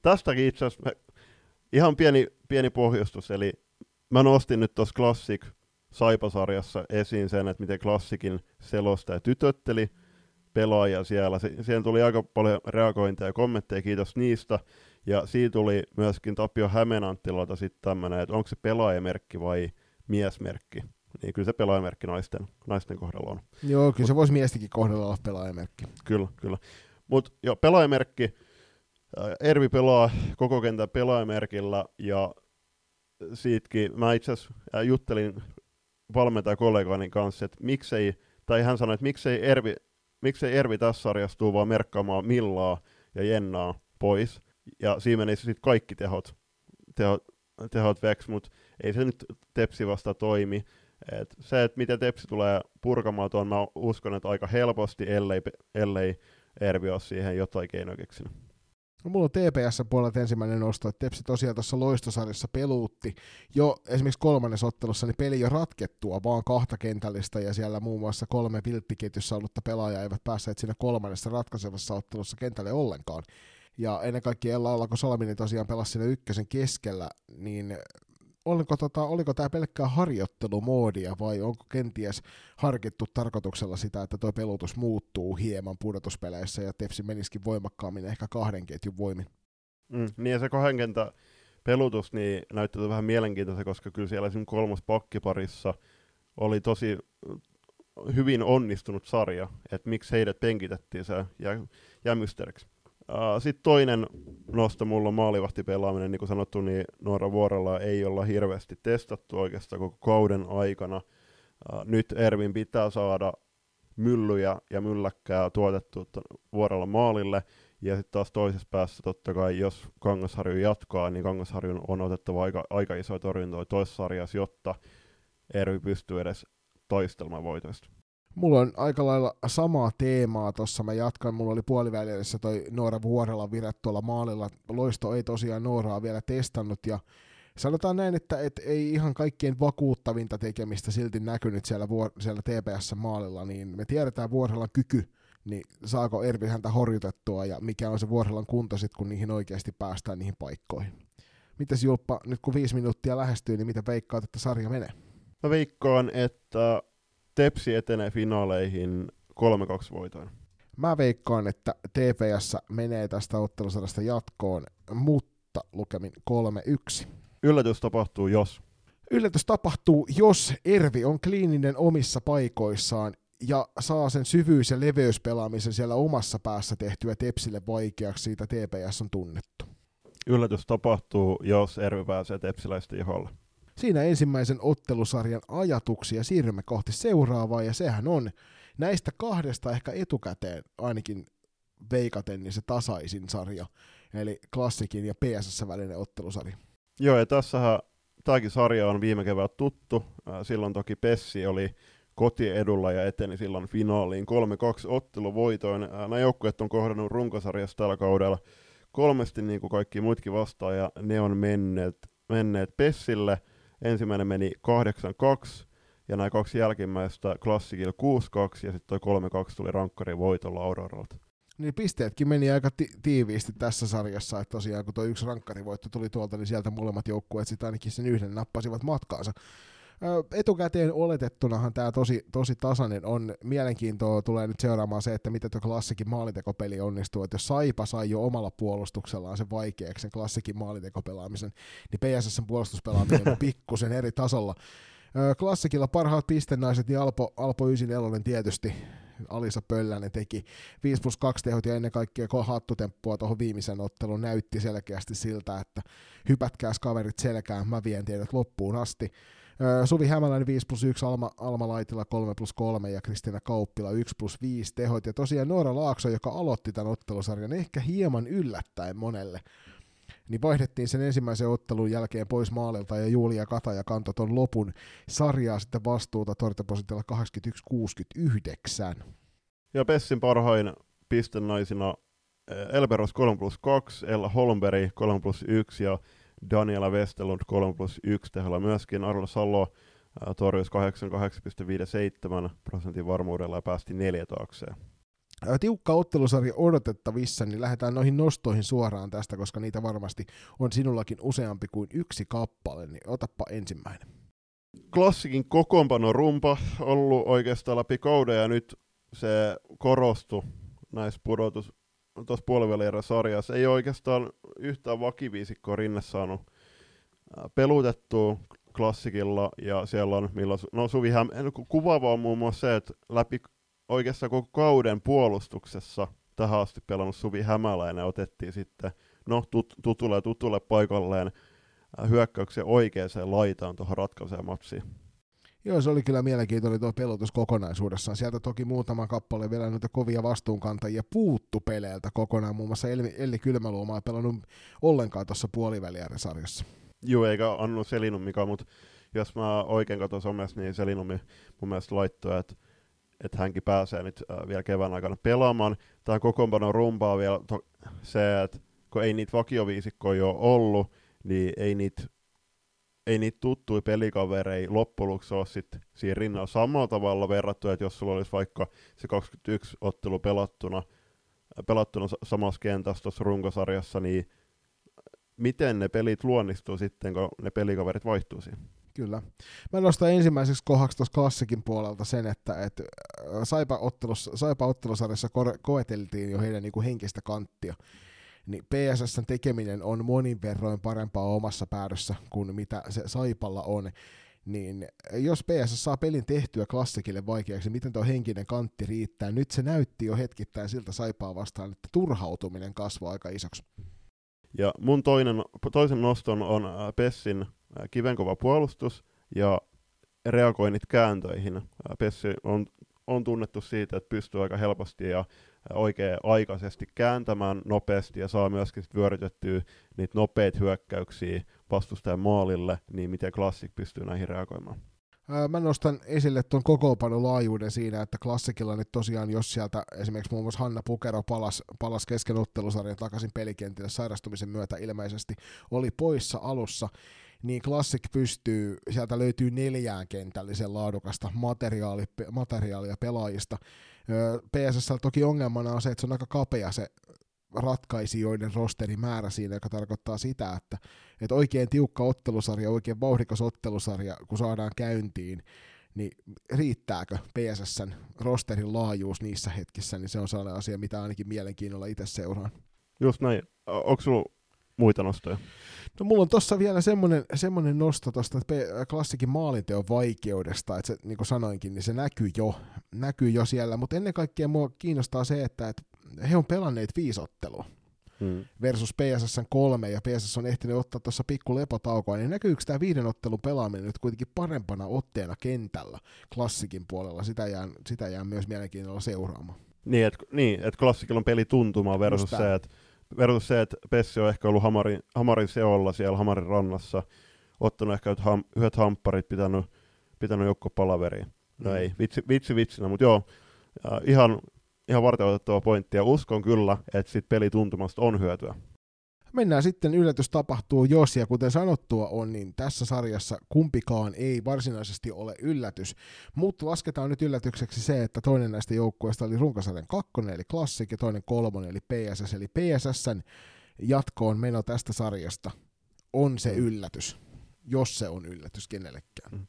tästäkin itse asiassa ihan pieni, pieni pohjustus, eli mä nostin nyt tuossa Classic Saipasarjassa esiin sen, että miten Classicin selostaja tytötteli pelaajia siellä. Siihen tuli aika paljon reagointeja ja kommentteja, kiitos niistä. Ja siitä tuli myöskin Tapio Hämeenanttilalta sitten tämmöinen, että onko se pelaajamerkki vai miesmerkki niin kyllä se pelaajamerkki naisten, naisten kohdalla on. Joo, kyllä Mut, se voisi miestikin kohdalla olla pelaajamerkki. Kyllä, kyllä. Mutta jo pelaajamerkki, äh, Ervi pelaa koko kentän pelaajamerkillä ja siitäkin mä itse asiassa äh, juttelin valmentajakollegani kanssa, että miksei, tai hän sanoi, että miksei Ervi miksei Ervi tässä sarjassa tuu vaan merkkaamaan Millaa ja Jennaa pois, ja siinä menisi sitten kaikki tehot, tehot, tehot veksi, mutta ei se nyt Tepsi vasta toimi. Et se, että miten Tepsi tulee purkamaan tuon, mä uskon, että aika helposti, ellei, ellei Ervi ole siihen jotain keinoja keksinyt. No, mulla on TPS puolelta ensimmäinen nosto, että Tepsi tosiaan tuossa loistosarjassa peluutti jo esimerkiksi kolmannessa ottelussa, niin peli jo ratkettua vaan kahta kentällistä ja siellä muun muassa kolme vilttiketjussa ollutta pelaajaa eivät päässeet siinä kolmannessa ratkaisevassa ottelussa kentälle ollenkaan. Ja ennen kaikkea Ella Allako Salminen tosiaan pelasi siinä ykkösen keskellä, niin oliko, tota, oliko tämä pelkkää harjoittelumoodia vai onko kenties harkittu tarkoituksella sitä, että tuo pelutus muuttuu hieman pudotuspeleissä ja Tepsi menisikin voimakkaammin ehkä kahden ketjun voimin? Mm, niin ja se kahden kentän pelutus niin näyttää vähän mielenkiintoista, koska kyllä siellä siinä kolmas pakkiparissa oli tosi hyvin onnistunut sarja, että miksi heidät penkitettiin, se mysteeriksi. Uh, Sitten toinen nosto mulla on maalivahtipelaaminen, niin kuin sanottu, niin Noora Vuorella ei olla hirveästi testattu oikeastaan koko kauden aikana. Uh, nyt Ervin pitää saada myllyjä ja mylläkkää tuotettu Vuorella maalille, ja sitten taas toisessa päässä totta kai, jos Kangasharju jatkaa, niin Kangasharjun on otettava aika, aika isoja torjuntoja toisessa sarjassa, jotta Ervi pystyy edes toistelmaan voitoista. Mulla on aika lailla samaa teemaa tuossa. Mä jatkan. Mulla oli puolivälissä toi Noora Vuorella virat tuolla maalilla. Loisto ei tosiaan Nooraa vielä testannut ja sanotaan näin, että et ei ihan kaikkien vakuuttavinta tekemistä silti näkynyt siellä, vuor- siellä TPS-maalilla, niin me tiedetään Vuorellan kyky, niin saako Ervi häntä horjutettua ja mikä on se Vuorellan kunto sit, kun niihin oikeasti päästään niihin paikkoihin. Mitäs Julppa, nyt kun viisi minuuttia lähestyy, niin mitä veikkaat, että sarja menee? Mä veikkaan, että Tepsi etenee finaaleihin 3-2 voitoin. Mä veikkaan, että TPS menee tästä ottelusarjasta jatkoon, mutta lukemin 3-1. Yllätys tapahtuu, jos. Yllätys tapahtuu, jos Ervi on kliininen omissa paikoissaan ja saa sen syvyys- ja leveyspelaamisen siellä omassa päässä tehtyä Tepsille vaikeaksi, siitä TPS on tunnettu. Yllätys tapahtuu, jos Ervi pääsee tepsiläisten iholle. Siinä ensimmäisen ottelusarjan ajatuksia siirrymme kohti seuraavaa, ja sehän on näistä kahdesta ehkä etukäteen ainakin veikaten niin se tasaisin sarja, eli klassikin ja PSS välinen ottelusarja. Joo, ja tässähän tämäkin sarja on viime kevät tuttu. Silloin toki Pessi oli kotiedulla ja eteni silloin finaaliin 3-2 otteluvoitoin. Nämä joukkueet on kohdannut runkosarjassa tällä kaudella kolmesti niin kuin kaikki muutkin vastaan, ja ne on menneet, menneet Pessille – ensimmäinen meni 8-2, ja nämä kaksi jälkimmäistä klassikilla 6-2, ja sitten toi 3-2 tuli rankkarin voitolla Auroralta. Niin pisteetkin meni aika ti- tiiviisti tässä sarjassa, että tosiaan kun tuo yksi rankkarivoitto tuli tuolta, niin sieltä molemmat joukkueet sitten ainakin sen yhden nappasivat matkaansa. Etukäteen oletettunahan tämä tosi, tosi tasainen on. Mielenkiintoa tulee nyt seuraamaan se, että miten tuo klassikin maalitekopeli onnistuu. Että jos Saipa sai jo omalla puolustuksellaan sen vaikeaksi sen klassikin maalitekopelaamisen, niin PSSn puolustuspelaaminen on pikkusen eri tasolla. Klassikilla parhaat pistennaiset, niin Alpo, Alpo 94 tietysti Alisa Pöllänen teki 5 plus 2 tehot ja ennen kaikkea hattutemppua tuohon viimeisen otteluun näytti selkeästi siltä, että hypätkääs kaverit selkään, mä vien teidät loppuun asti. Suvi Hämäläinen 5 plus 1, Alma, Alma Laitila 3 plus 3 ja Kristina Kauppila 1 plus 5 tehot. Ja tosiaan Noora Laakso, joka aloitti tämän ottelusarjan ehkä hieman yllättäen monelle, niin vaihdettiin sen ensimmäisen ottelun jälkeen pois maalilta ja Julia Kataja kantoi ton lopun sarjaa sitten vastuuta torjuntaprosentilla 81-69. Ja Pessin parhain pistennaisina Elberos 3 plus 2, Ella Holmberg 3 plus 1 ja Daniela Westerlund 3 plus 1 teholla myöskin. Arla Salo torjus 88,57 prosentin varmuudella ja päästi neljä taakseen. Tiukka ottelusarja odotettavissa, niin lähdetään noihin nostoihin suoraan tästä, koska niitä varmasti on sinullakin useampi kuin yksi kappale, niin otappa ensimmäinen. Klassikin kokoonpano rumpa ollut oikeastaan läpi kauden ja nyt se korostui näissä pudotus, tuossa puolivälierä sarjassa ei oikeastaan yhtään vakiviisikkoa rinne saanut pelutettua klassikilla, ja siellä on, milloin, no Suvi Häm, kuvaava on muun muassa se, että läpi oikeastaan koko kauden puolustuksessa tähän asti pelannut Suvi Hämäläinen otettiin sitten, no tut, tutulle tutulle paikalleen hyökkäyksen oikeaan laitaan tuohon ratkaiseen matsiin. Joo, se oli kyllä mielenkiintoinen tuo pelotus kokonaisuudessaan. Sieltä toki muutama kappale vielä noita kovia vastuunkantajia puuttu peleiltä kokonaan. Muun muassa Elli, Elli Kylmäluoma ei pelannut ollenkaan tuossa puoliväliäärä-sarjassa. Joo, eikä Annu Selinummikaan, mutta jos mä oikein katson somessa, niin Selinumi mun mielestä laittoi, että että hänkin pääsee nyt äh, vielä kevään aikana pelaamaan. Tämä kokoonpano rumpaa vielä to- se, että kun ei niitä vakioviisikkoja ole ollut, niin ei niitä ei niitä tuttuja pelikaverei loppujen lopuksi ole sit siinä rinnalla samalla tavalla verrattuna, että jos sulla olisi vaikka se 21 ottelu pelattuna, pelattuna samassa kentässä tuossa runkosarjassa, niin miten ne pelit luonnistuu sitten, kun ne pelikaverit vaihtuu siihen? Kyllä. Mä nostan ensimmäiseksi kohdaksi tuossa klassikin puolelta sen, että et Saipa-ottelussa, Saipa-ottelusarjassa koeteltiin jo heidän niinku henkistä kanttia. Niin PSSn tekeminen on monin verroin parempaa omassa päädössä kuin mitä se Saipalla on. Niin jos PSS saa pelin tehtyä klassikille vaikeaksi, miten tuo henkinen kantti riittää? Nyt se näytti jo hetkittäin siltä Saipaa vastaan, että turhautuminen kasvaa aika isoksi. Ja mun toinen, toisen noston on Pessin kivenkova puolustus ja reagoinnit kääntöihin. Pessi on, on tunnettu siitä, että pystyy aika helposti ja oikein aikaisesti kääntämään nopeasti ja saa myöskin sit vyörytettyä niitä nopeita hyökkäyksiä vastustajan maalille, niin miten Classic pystyy näihin reagoimaan. Mä nostan esille tuon kokoonpanon laajuuden siinä, että klassikilla nyt tosiaan, jos sieltä esimerkiksi muun muassa Hanna Pukero palas, palas kesken ottelusarjan takaisin pelikentille sairastumisen myötä ilmeisesti, oli poissa alussa, niin Classic pystyy, sieltä löytyy neljään kentällisen laadukasta materiaali, materiaalia pelaajista. PSS toki ongelmana on se, että se on aika kapea se ratkaisijoiden rosterin määrä siinä, joka tarkoittaa sitä, että, että oikein tiukka ottelusarja, oikein vauhdikas ottelusarja, kun saadaan käyntiin, niin riittääkö PSSn rosterin laajuus niissä hetkissä, niin se on sellainen asia, mitä ainakin mielenkiinnolla itse seuraan. Just näin. Onko sulla muita nostoja? No mulla on tossa vielä semmonen, semmonen nosto tuosta klassikin maalinteon vaikeudesta, että se, niin kuin sanoinkin, niin se näkyy jo, näkyy jo siellä, mutta ennen kaikkea mua kiinnostaa se, että, että he on pelanneet viisottelua hmm. versus PSS kolme, ja PSS on ehtinyt ottaa tuossa pikku lepotaukoa, niin näkyykö tämä viiden ottelun pelaaminen nyt kuitenkin parempana otteena kentällä klassikin puolella? Sitä jää, sitä jää myös mielenkiinnolla seuraamaan. Niin, että niin, et klassikilla on peli tuntumaan versus se, että versus se, että Pessi on ehkä ollut Hamarin, Hamarin seolla siellä Hamarin rannassa, ottanut ehkä ham, yhdet hampparit, pitänyt, pitänyt joukko palaveriin. No mm. ei, vitsi, vitsi vitsinä, mutta joo, äh, ihan, ihan varteutettua pointtia. Uskon kyllä, että sit pelituntumasta on hyötyä. Mennään sitten yllätys tapahtuu jos, ja kuten sanottua on, niin tässä sarjassa kumpikaan ei varsinaisesti ole yllätys, mutta lasketaan nyt yllätykseksi se, että toinen näistä joukkueista oli runkosarjan kakkonen, eli Classic, ja toinen kolmonen, eli PSS, eli PSSn jatkoon meno tästä sarjasta on se mm. yllätys, jos se on yllätys kenellekään. Mm.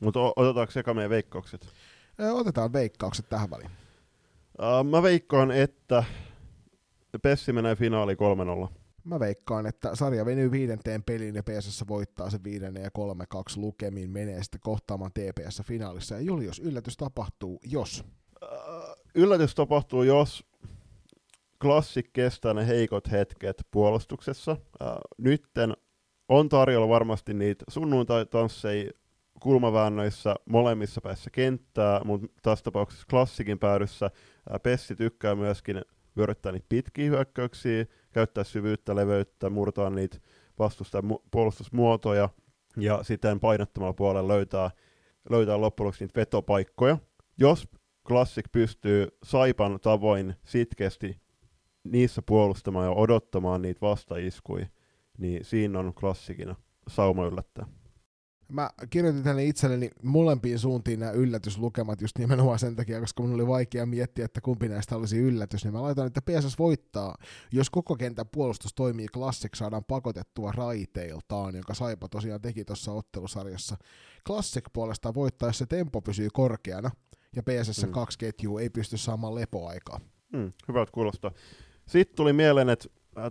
Mutta otetaanko sekä meidän veikkaukset? Otetaan veikkaukset tähän väliin. Uh, mä veikkaan, että Pessi menee finaali 3-0 mä veikkaan, että sarja venyy viidenteen peliin ja PSS voittaa se viidennen ja 3-2 lukemiin, menee sitten kohtaamaan TPS finaalissa. Ja Julius, yllätys tapahtuu, jos? Uh, yllätys tapahtuu, jos klassik kestää ne heikot hetket puolustuksessa. Uh, nytten on tarjolla varmasti niitä sunnuntai-tansseja kulmaväännöissä molemmissa päässä kenttää, mutta tässä tapauksessa klassikin päädyssä uh, Pessi tykkää myöskin vyöryttää niitä pitkiä hyökkäyksiä, käyttää syvyyttä, leveyttä, murtaa niitä vastustajan puolustusmuotoja ja sitten painottamalla puolella löytää, löytää loppujen lopuksi niitä vetopaikkoja. Jos Classic pystyy Saipan tavoin sitkeästi niissä puolustamaan ja odottamaan niitä vastaiskuja, niin siinä on klassikina sauma yllättää. Mä kirjoitin tänne itselleni molempiin suuntiin nämä yllätyslukemat just nimenomaan sen takia, koska mun oli vaikea miettiä, että kumpi näistä olisi yllätys, niin mä laitan, että PSS voittaa, jos koko kentän puolustus toimii Classic saadaan pakotettua raiteiltaan, jonka Saipa tosiaan teki tuossa ottelusarjassa. Classic puolestaan voittaa, jos se tempo pysyy korkeana, ja PSS mm. kaksi ketjua ei pysty saamaan lepoaikaa. Mm, hyvät kuulostaa. Sitten tuli mieleen, että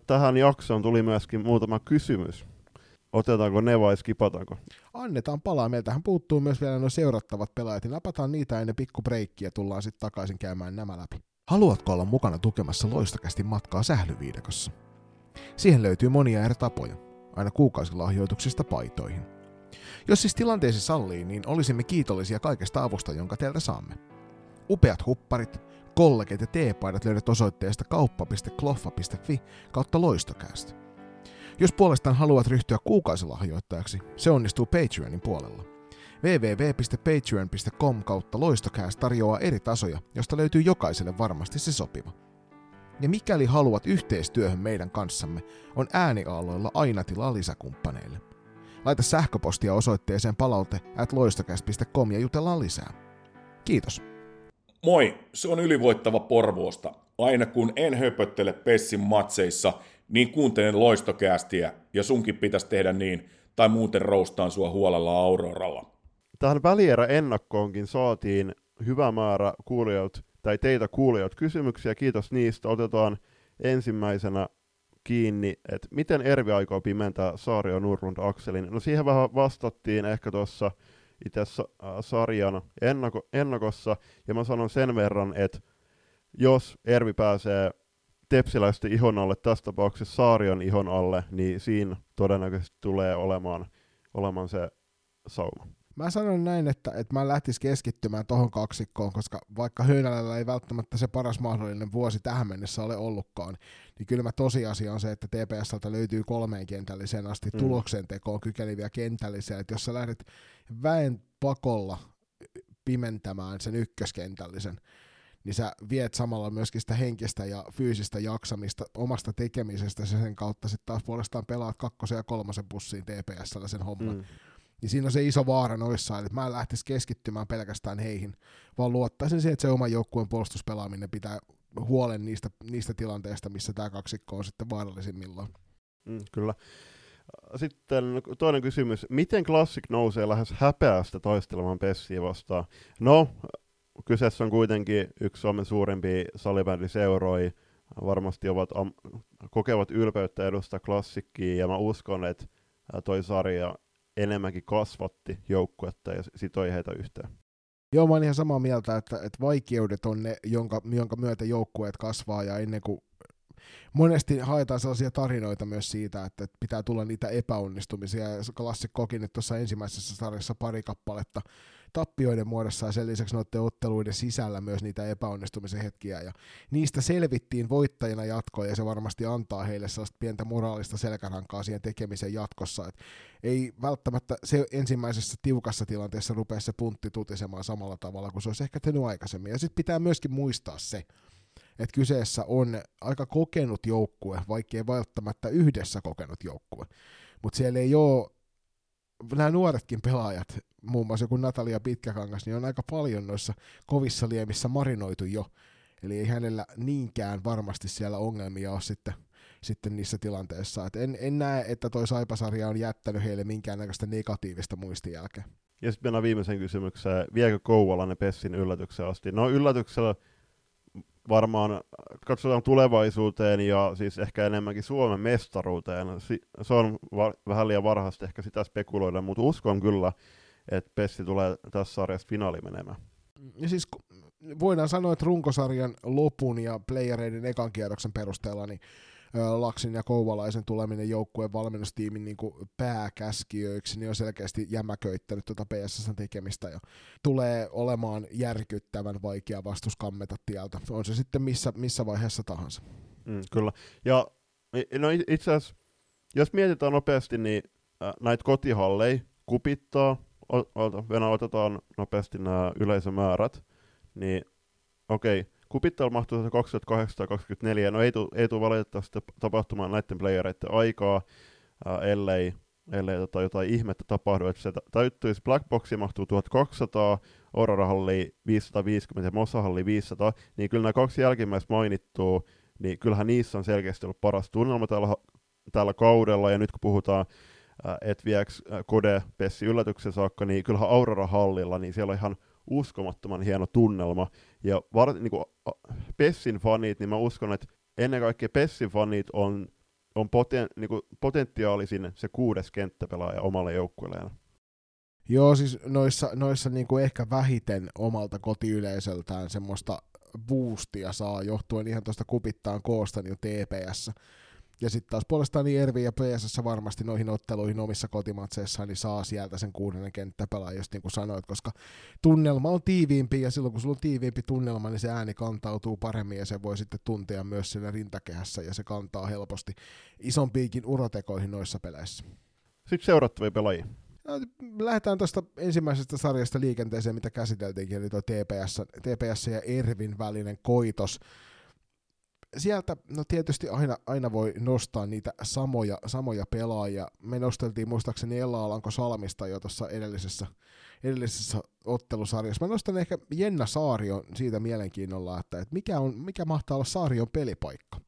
tähän jaksoon tuli myöskin muutama kysymys Otetaanko ne vai skipataanko? Annetaan palaa. Meiltähän puuttuu myös vielä nuo seurattavat pelaajat, niin napataan niitä ennen pikku breikkiä tullaan sitten takaisin käymään nämä läpi. Haluatko olla mukana tukemassa loistakästi matkaa sählyviidekossa? Siihen löytyy monia eri tapoja, aina kuukausilahjoituksista paitoihin. Jos siis tilanteesi sallii, niin olisimme kiitollisia kaikesta avusta, jonka teiltä saamme. Upeat hupparit, kollegit ja teepaidat löydät osoitteesta kauppa.kloffa.fi kautta loistokäästä. Jos puolestaan haluat ryhtyä kuukausilahjoittajaksi, se onnistuu Patreonin puolella. www.patreon.com kautta loistokääst tarjoaa eri tasoja, josta löytyy jokaiselle varmasti se sopiva. Ja mikäli haluat yhteistyöhön meidän kanssamme, on ääniaaloilla aina tilaa lisäkumppaneille. Laita sähköpostia osoitteeseen palaute at ja jutellaan lisää. Kiitos. Moi, se on ylivoittava Porvoosta. Aina kun en höpöttele Pessin matseissa, niin kuuntelen loistokäästiä, ja sunkin pitäisi tehdä niin, tai muuten roustaan sua huolella Auroralla. Tähän välierä ennakkoonkin saatiin hyvä määrä kuulijoita, tai teitä kuulijoita kysymyksiä, kiitos niistä. Otetaan ensimmäisenä kiinni, että miten Ervi aikoo pimentää Saario Nurlund Akselin. No siihen vähän vastattiin ehkä tuossa itse sarjan ennako, ennakossa, ja mä sanon sen verran, että jos Ervi pääsee tepsiläisten ihon alle, tässä tapauksessa Saarion ihon alle, niin siinä todennäköisesti tulee olemaan, olemaan se sauma. Mä sanon näin, että, että mä lähtis keskittymään tohon kaksikkoon, koska vaikka Höynälällä ei välttämättä se paras mahdollinen vuosi tähän mennessä ole ollutkaan, niin kyllä mä tosiasia on se, että TPSltä löytyy kolmeen kentälliseen asti mm. tuloksentekoon kykeliviä kentällisiä, että jos sä lähdet väen pakolla pimentämään sen ykköskentällisen, niin sä viet samalla myöskin sitä henkistä ja fyysistä jaksamista omasta tekemisestä ja sen kautta sitten taas puolestaan pelaat kakkosen ja kolmosen bussiin TPSllä sen homman. Mm niin siinä on se iso vaara noissa, että mä en lähtisi keskittymään pelkästään heihin, vaan luottaisin siihen, että se oman joukkueen puolustuspelaaminen pitää huolen niistä, niistä tilanteista, missä tämä kaksikko on sitten vaarallisimmillaan. Mm, kyllä. Sitten toinen kysymys. Miten Classic nousee lähes häpeästä taistelemaan Pessiä vastaan? No, kyseessä on kuitenkin yksi Suomen suurimpia salibändiseuroja. Varmasti ovat am- kokevat ylpeyttä edustaa klassikkiä, ja mä uskon, että toi sarja enemmänkin kasvatti joukkuetta ja sitoi heitä yhteen. Joo, mä oon ihan samaa mieltä, että, että vaikeudet on ne, jonka, jonka myötä joukkueet kasvaa, ja ennen kuin monesti haetaan sellaisia tarinoita myös siitä, että pitää tulla niitä epäonnistumisia, ja Klassikko koki nyt tuossa ensimmäisessä sarjassa pari kappaletta tappioiden muodossa ja sen lisäksi noiden otteluiden sisällä myös niitä epäonnistumisen hetkiä. Ja niistä selvittiin voittajina jatkoa ja se varmasti antaa heille sellaista pientä moraalista selkärankaa siihen tekemisen jatkossa, että ei välttämättä se ensimmäisessä tiukassa tilanteessa rupea se puntti tutisemaan samalla tavalla kuin se olisi ehkä tehnyt aikaisemmin. Ja sitten pitää myöskin muistaa se, että kyseessä on aika kokenut joukkue, vaikkei välttämättä yhdessä kokenut joukkue. Mutta siellä ei ole nämä nuoretkin pelaajat, muun muassa joku Natalia Pitkäkangas, niin on aika paljon noissa kovissa liemissä marinoitu jo. Eli ei hänellä niinkään varmasti siellä ongelmia ole sitten, sitten niissä tilanteissa. Et en, en näe, että toi Saipasarja on jättänyt heille minkäännäköistä negatiivista muistijälkeä. Ja sitten mennään viimeiseen kysymykseen. Viekö Kouvola ne Pessin yllätyksen asti? No yllätyksellä varmaan katsotaan tulevaisuuteen ja siis ehkä enemmänkin Suomen mestaruuteen. Se on va- vähän liian varhaista ehkä sitä spekuloida, mutta uskon kyllä, että Pessi tulee tässä sarjassa finaali menemään. Ja siis voidaan sanoa, että runkosarjan lopun ja playereiden ekan kierroksen perusteella, niin Laksin ja Kouvalaisen tuleminen joukkueen valmennustiimin niin kuin pääkäskijöiksi, niin on selkeästi jämäköittänyt tuota PSS tekemistä ja tulee olemaan järkyttävän vaikea vastus kammeta tieltä. On se sitten missä, missä vaiheessa tahansa. Mm, kyllä. Ja no itse asiassa, jos mietitään nopeasti, niin näitä kotihalleja kupittaa, Venä otetaan nopeasti nämä yleisömäärät, niin okei, okay, Kupittel mahtuu 2824, no ei tule ei tuu valitettavasti tapahtumaan näiden playereiden aikaa, ää, ellei, ellei tota jotain ihmettä tapahdu, että se täyttyisi. Blackboxi mahtuu 1200, Aurora-halli 550 ja Mossa-halli 500, niin kyllä nämä kaksi jälkimmäistä mainittua, niin kyllähän niissä on selkeästi ollut paras tunnelma tällä, tällä kaudella, ja nyt kun puhutaan et vieks Kode Pessi yllätyksen saakka, niin kyllähän Aurora-hallilla, niin siellä on ihan uskomattoman hieno tunnelma. Ja var, niin kuin, Pessin fanit, niin mä uskon, että ennen kaikkea Pessin fanit on, on poten, niin kuin, potentiaalisin se kuudes kenttäpelaaja omalle joukkueelleen. Joo, siis noissa, noissa niin kuin ehkä vähiten omalta kotiyleisöltään semmoista boostia saa johtuen ihan tuosta kupittaan koosta niin TPS. Ja sitten taas puolestaan niin Ervi ja PSS varmasti noihin otteluihin omissa kotimatseissaan, niin saa sieltä sen kuudennen kenttäpelaajan, just niin kuin sanoit, koska tunnelma on tiiviimpi, ja silloin kun sulla on tiiviimpi tunnelma, niin se ääni kantautuu paremmin, ja se voi sitten tuntea myös siinä rintakehässä, ja se kantaa helposti isompiinkin urotekoihin noissa peleissä. Sitten seurattavia pelaajia. No, lähdetään tuosta ensimmäisestä sarjasta liikenteeseen, mitä käsiteltiinkin, eli tuo TPS, TPS ja Ervin välinen koitos sieltä no tietysti aina, aina voi nostaa niitä samoja, samoja pelaajia. Me nosteltiin muistaakseni Ella Alanko Salmista jo tuossa edellisessä, edellisessä ottelusarjassa. Mä nostan ehkä Jenna Saarion siitä mielenkiinnolla, että, että mikä, on, mikä mahtaa olla Saarion pelipaikka.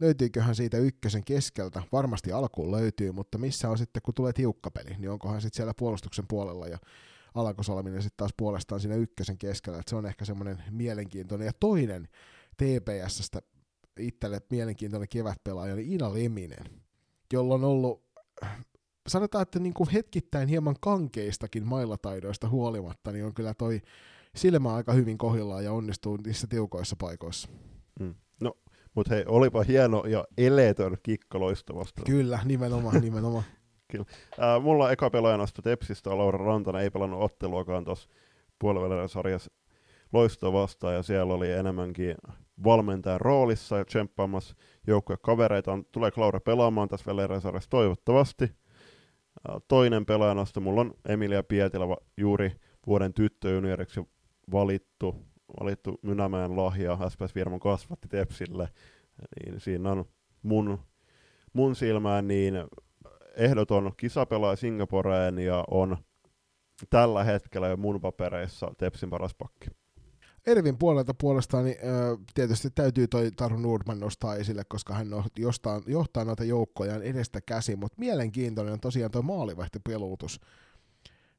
Löytyyköhän siitä ykkösen keskeltä? Varmasti alkuun löytyy, mutta missä on sitten, kun tulee tiukka peli, niin onkohan sitten siellä puolustuksen puolella ja Alanko Salminen sitten taas puolestaan siinä ykkösen keskellä, että se on ehkä semmoinen mielenkiintoinen. Ja toinen TPSstä itselle mielenkiintoinen kevätpelaaja oli Ina Leminen, jolla on ollut sanotaan, että niin kuin hetkittäin hieman kankeistakin mailataidoista huolimatta, niin on kyllä toi silmä aika hyvin kohillaan ja onnistuu niissä tiukoissa paikoissa. Mm. No, mutta hei, olipa hieno ja eleetön kikka loistavasta. Kyllä, nimenomaan, nimenomaan. Kyllä. Äh, mulla eka pelaajana Tepsistä Laura Rantanen ei pelannut otteluakaan tuossa puolivälillä sarjassa loistoa vastaan, ja siellä oli enemmänkin valmentajan roolissa ja tsemppaamassa kavereita. Tulee Laura pelaamaan tässä Veleresarjassa toivottavasti. Toinen pelaajanosto mulla on Emilia Pietilä juuri vuoden tyttöjunioriksi valittu, valittu Mynämäen lahja SPS Virman kasvatti Tepsille. Niin siinä on mun, mun silmään niin ehdoton kisapelaaja Singaporeen ja on tällä hetkellä jo mun papereissa Tepsin paras pakki. Ervin puolelta puolestaan niin, ö, tietysti täytyy toi Taru Nordman nostaa esille, koska hän jostain, johtaa noita joukkojaan edestä käsin, mutta mielenkiintoinen on tosiaan tuo maalivahtipeluutus.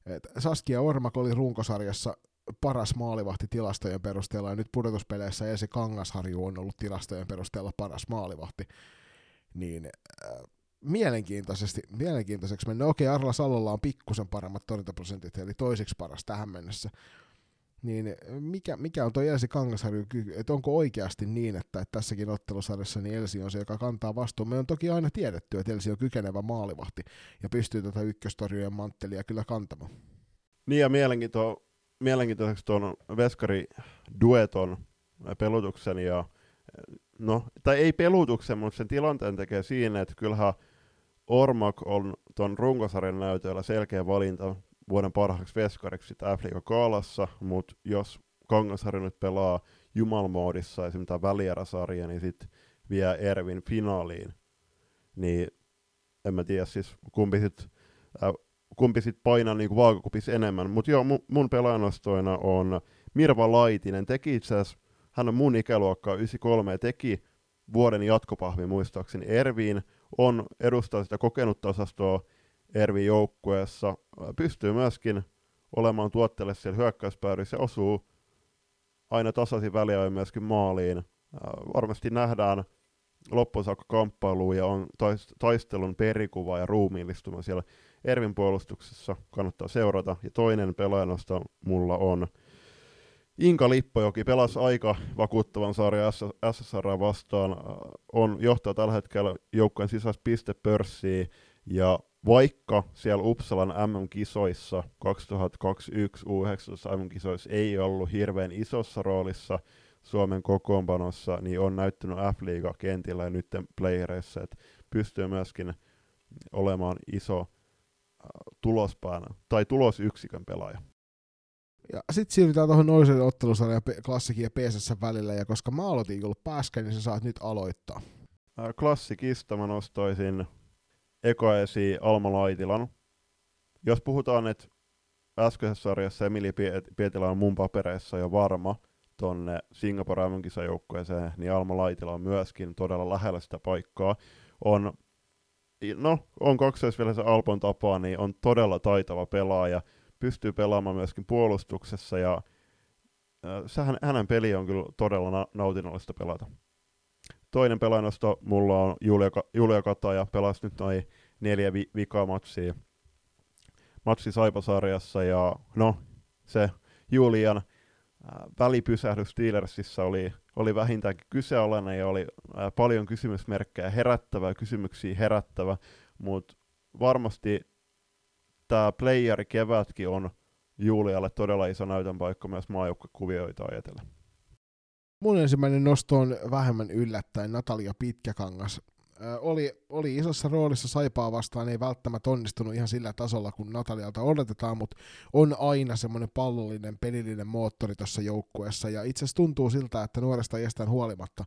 Et Saskia Ormak oli runkosarjassa paras maalivahti tilastojen perusteella, ja nyt pudotuspeleissä Esi Kangasharju on ollut tilastojen perusteella paras maalivahti. Niin äh, mielenkiintoisesti, mielenkiintoiseksi mennä. Okei, Arla Salolla on pikkusen paremmat torjuntaprosentit, eli toiseksi paras tähän mennessä niin mikä, mikä on tuo Elsi Kangasharjun kyky, että onko oikeasti niin, että, että tässäkin ottelusarjassa niin Elsi on se, joka kantaa vastuun. Me on toki aina tiedetty, että Elsi on kykenevä maalivahti ja pystyy tätä ykköstorjujen manttelia kyllä kantamaan. Niin ja mielenkiinto, mielenkiintoiseksi tuon Veskari Dueton pelutuksen ja no, tai ei pelutuksen, mutta sen tilanteen tekee siinä, että kyllähän Ormak on tuon runkosarjan näytöllä selkeä valinta vuoden parhaaksi veskariksi F-liiga kaalassa, mutta jos Kangasharju nyt pelaa Jumalmoodissa esimerkiksi tämä välieräsarja, niin sitten vie Ervin finaaliin, niin en mä tiedä siis kumpi sitten äh, kumpi sit painaa niinku vaakakupissa enemmän. Mutta joo, mun, mun pelaajanostoina on Mirva Laitinen. Teki itse asiassa, hän on mun ikäluokkaa 93 ja teki vuoden jatkopahvi muistaakseni Erviin. On edustaa sitä kokenutta osastoa Ervin joukkueessa. Pystyy myöskin olemaan tuotteelle siellä hyökkäyspäädyssä ja osuu aina tasaisin väliajoin myöskin maaliin. Varmasti nähdään loppuun saakka ja on taistelun perikuva ja ruumiillistuma siellä Ervin puolustuksessa. Kannattaa seurata. Ja toinen pelaajanosta mulla on Inka Lippojoki pelasi aika vakuuttavan sarjan SSR vastaan, on johtaa tällä hetkellä joukkueen sisäistä pistepörssiä ja vaikka siellä Uppsalan MM-kisoissa 2021 U19 MM-kisoissa ei ollut hirveän isossa roolissa Suomen kokoonpanossa, niin on näyttänyt F-liiga kentillä ja nyt playereissa, että pystyy myöskin olemaan iso äh, tulospään tai tulosyksikön pelaaja. Ja sitten siirrytään tuohon noisen ottelusarjan klassikin ja PSS välillä, ja koska mä aloitin kyllä pääsken, niin sä saat nyt aloittaa. Äh, klassikista mä nostoisin eka esi Alma Laitilan. Jos puhutaan, että äskeisessä sarjassa Emili Pietilä on mun papereissa jo varma tonne Singapore MM-kisajoukkueeseen, niin Alma Laitila on myöskin todella lähellä sitä paikkaa. On, no, on kaksoisvielisen Alpon tapaa, niin on todella taitava pelaaja, pystyy pelaamaan myöskin puolustuksessa ja äh, hänen peli on kyllä todella na- nautinnollista pelata. Toinen pelaajanosto mulla on Julia, Julia Kataja, pelasi nyt noin neljä vi- vikaa matsia, matsi Saipasarjassa ja no se Julian välipysähdys Steelersissa oli, oli vähintäänkin kyseenalainen ja oli ää, paljon kysymysmerkkejä herättävä, kysymyksiä herättävä, mutta varmasti tämä playeri kevätkin on Julialle todella iso näytön paikka myös maajoukkuekuvioita ajatellen. Mun ensimmäinen nosto on vähemmän yllättäen Natalia Pitkäkangas. Oli, oli isossa roolissa Saipaa vastaan, ei välttämättä onnistunut ihan sillä tasolla, kun Natalialta odotetaan, mutta on aina semmoinen pallollinen, pelillinen moottori tuossa joukkueessa, ja itse asiassa tuntuu siltä, että nuoresta iästään huolimatta,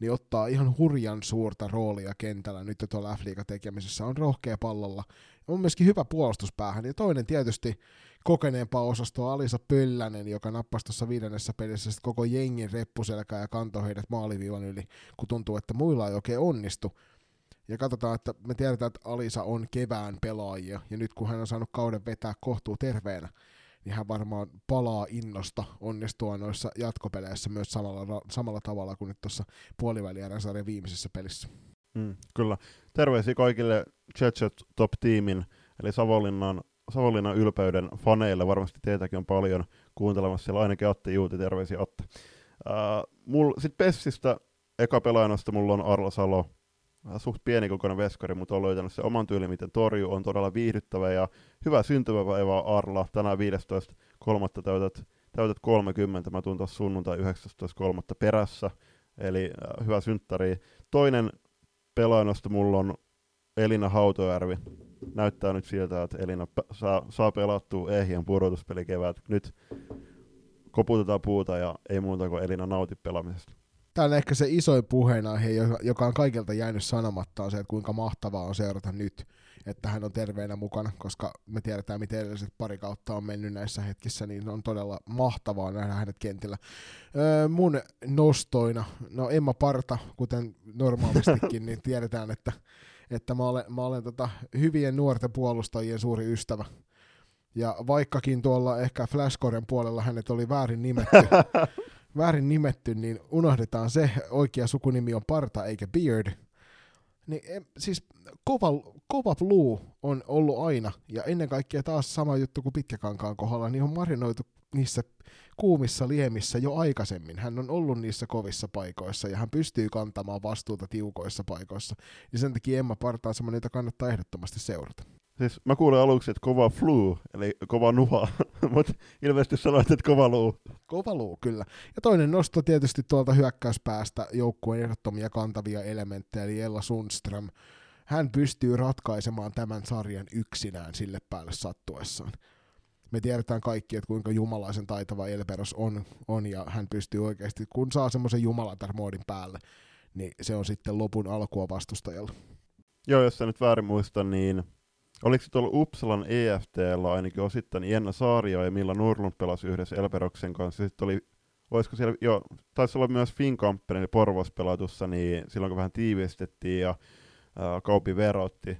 niin ottaa ihan hurjan suurta roolia kentällä nyt tuolla f tekemisessä, on rohkea pallolla, on myöskin hyvä puolustuspäähän, ja toinen tietysti kokeneempaa osastoa Alisa Pöllänen, joka nappasi tuossa viidennessä pelissä koko jengin reppuselkää ja kantoi heidät maaliviivan yli, kun tuntuu, että muilla ei oikein onnistu. Ja katsotaan, että me tiedetään, että Alisa on kevään pelaajia, ja nyt kun hän on saanut kauden vetää kohtuu terveenä, niin hän varmaan palaa innosta onnistua noissa jatkopeleissä myös samalla, samalla tavalla kuin nyt tuossa puolivälierän sarjan viimeisessä pelissä. Mm, kyllä. Terveisiä kaikille Chetchet Top-tiimin, eli Savonlinnan, Savonlinnan ylpeyden faneille. Varmasti teitäkin on paljon kuuntelemassa siellä, ainakin Atte Juuti, terveisiä Atte. Uh, Sitten Pessistä eka pelaajanosta mulla on Arla Salo, suht pienikokoinen veskari, mutta on löytänyt se oman tyylin, miten torjuu, on todella viihdyttävä ja hyvä syntymäpäivä Arla. Tänään 15.3. täytät, täytät 30, mä tuun tuossa sunnuntai 19.3. perässä, eli äh, hyvä synttäri. Toinen pelaajanosta mulla on Elina Hautojärvi. Näyttää nyt siltä, että Elina saa, saa pelattua ehjän pudotuspeli kevät. Nyt koputetaan puuta ja ei muuta kuin Elina nauti pelaamisesta. Tämä on ehkä se isoin puheenaihe, joka on kaikilta jäänyt sanomatta, on se, että kuinka mahtavaa on seurata nyt, että hän on terveenä mukana, koska me tiedetään, miten edelliset pari kautta on mennyt näissä hetkissä, niin on todella mahtavaa nähdä hänet kentillä. Öö, mun nostoina, no Emma Parta, kuten normaalistikin, niin tiedetään, että, että mä olen, mä olen tota hyvien nuorten puolustajien suuri ystävä. Ja vaikkakin tuolla ehkä Flashcoren puolella hänet oli väärin nimetty, väärin nimetty, niin unohdetaan se, oikea sukunimi on Parta eikä Beard. Niin, siis kova, kova blue on ollut aina, ja ennen kaikkea taas sama juttu kuin pitkäkankaan kohdalla, niin on marinoitu niissä kuumissa liemissä jo aikaisemmin. Hän on ollut niissä kovissa paikoissa, ja hän pystyy kantamaan vastuuta tiukoissa paikoissa. Ja sen takia Emma Parta on semmoinen, jota kannattaa ehdottomasti seurata. Siis mä kuulen aluksi, että kova flu, eli kova nuha, mutta ilmeisesti sanoit, että kova luu. Kova luu, kyllä. Ja toinen nosto tietysti tuolta hyökkäyspäästä joukkueen ehdottomia kantavia elementtejä, eli Ella Sundström. Hän pystyy ratkaisemaan tämän sarjan yksinään sille päälle sattuessaan. Me tiedetään kaikki, että kuinka jumalaisen taitava Elperos on, on ja hän pystyy oikeasti, kun saa semmoisen jumalatar-moodin päälle, niin se on sitten lopun alkua vastustajalle. Joo, jos sä nyt väärin muista, niin Oliko se tuolla Uppsalan EFTllä ainakin osittain Jenna Saario ja Milla Nurlund pelasi yhdessä Elperoksen kanssa. Sitten oli, olisiko siellä, joo, taisi olla myös Finkampen eli Porvos pelatussa, niin silloin kun vähän tiivistettiin ja ää, Kaupi verotti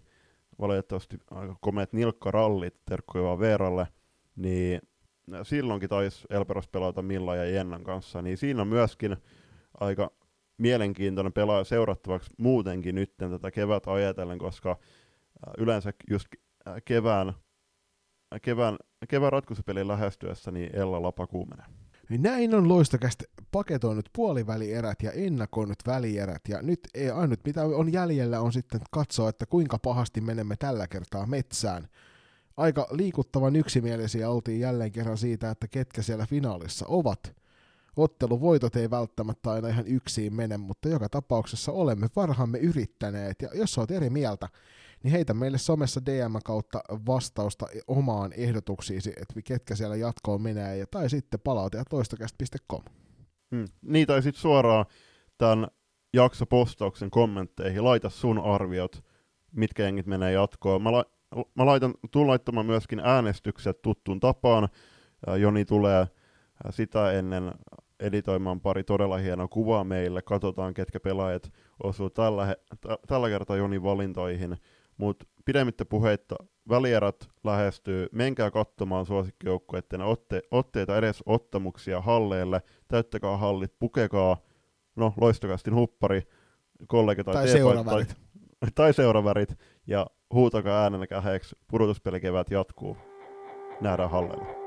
valitettavasti aika komeat nilkkarallit, terkkuja vaan Veeralle, niin silloinkin taisi Elperos pelata Milla ja Jennan kanssa, niin siinä on myöskin aika mielenkiintoinen pelaaja seurattavaksi muutenkin nyt tätä kevät ajatellen, koska yleensä just kevään, kevään, kevään ratkaisupelin lähestyessä niin Ella Lapa kuumenee. Näin on loistokästä paketoinut puolivälierät ja ennakoinut välierät, ja nyt ei ainut mitä on jäljellä on sitten katsoa, että kuinka pahasti menemme tällä kertaa metsään. Aika liikuttavan yksimielisiä oltiin jälleen kerran siitä, että ketkä siellä finaalissa ovat. Otteluvoitot ei välttämättä aina ihan yksin mene, mutta joka tapauksessa olemme parhaamme yrittäneet, ja jos olet eri mieltä, niin heitä meille somessa DM kautta vastausta omaan ehdotuksiisi, että ketkä siellä jatkoon menee, ja, tai sitten palautajat loistokäst.com. Hmm. Niin, tai sitten suoraan tämän jaksopostauksen kommentteihin, laita sun arviot, mitkä jengit menee jatkoon. Mä, la- mä laitan, tuun laittamaan myöskin äänestykset tuttuun tapaan. Joni tulee sitä ennen editoimaan pari todella hienoa kuvaa meille. Katsotaan, ketkä pelaajat osuu tällä, he- t- tällä kertaa Joni valintoihin. Mutta pidemmittä puheitta, välierät lähestyy, menkää katsomaan suosikkijoukkueiden otte, otteita edes ottamuksia halleille, täyttäkää hallit, pukekaa, no loistokastin huppari, kollega tai, tai seuravärit. Tai, tai seuravärit, ja huutakaa äänenä käheeksi, pudotuspelikevät jatkuu. Nähdään halleilla.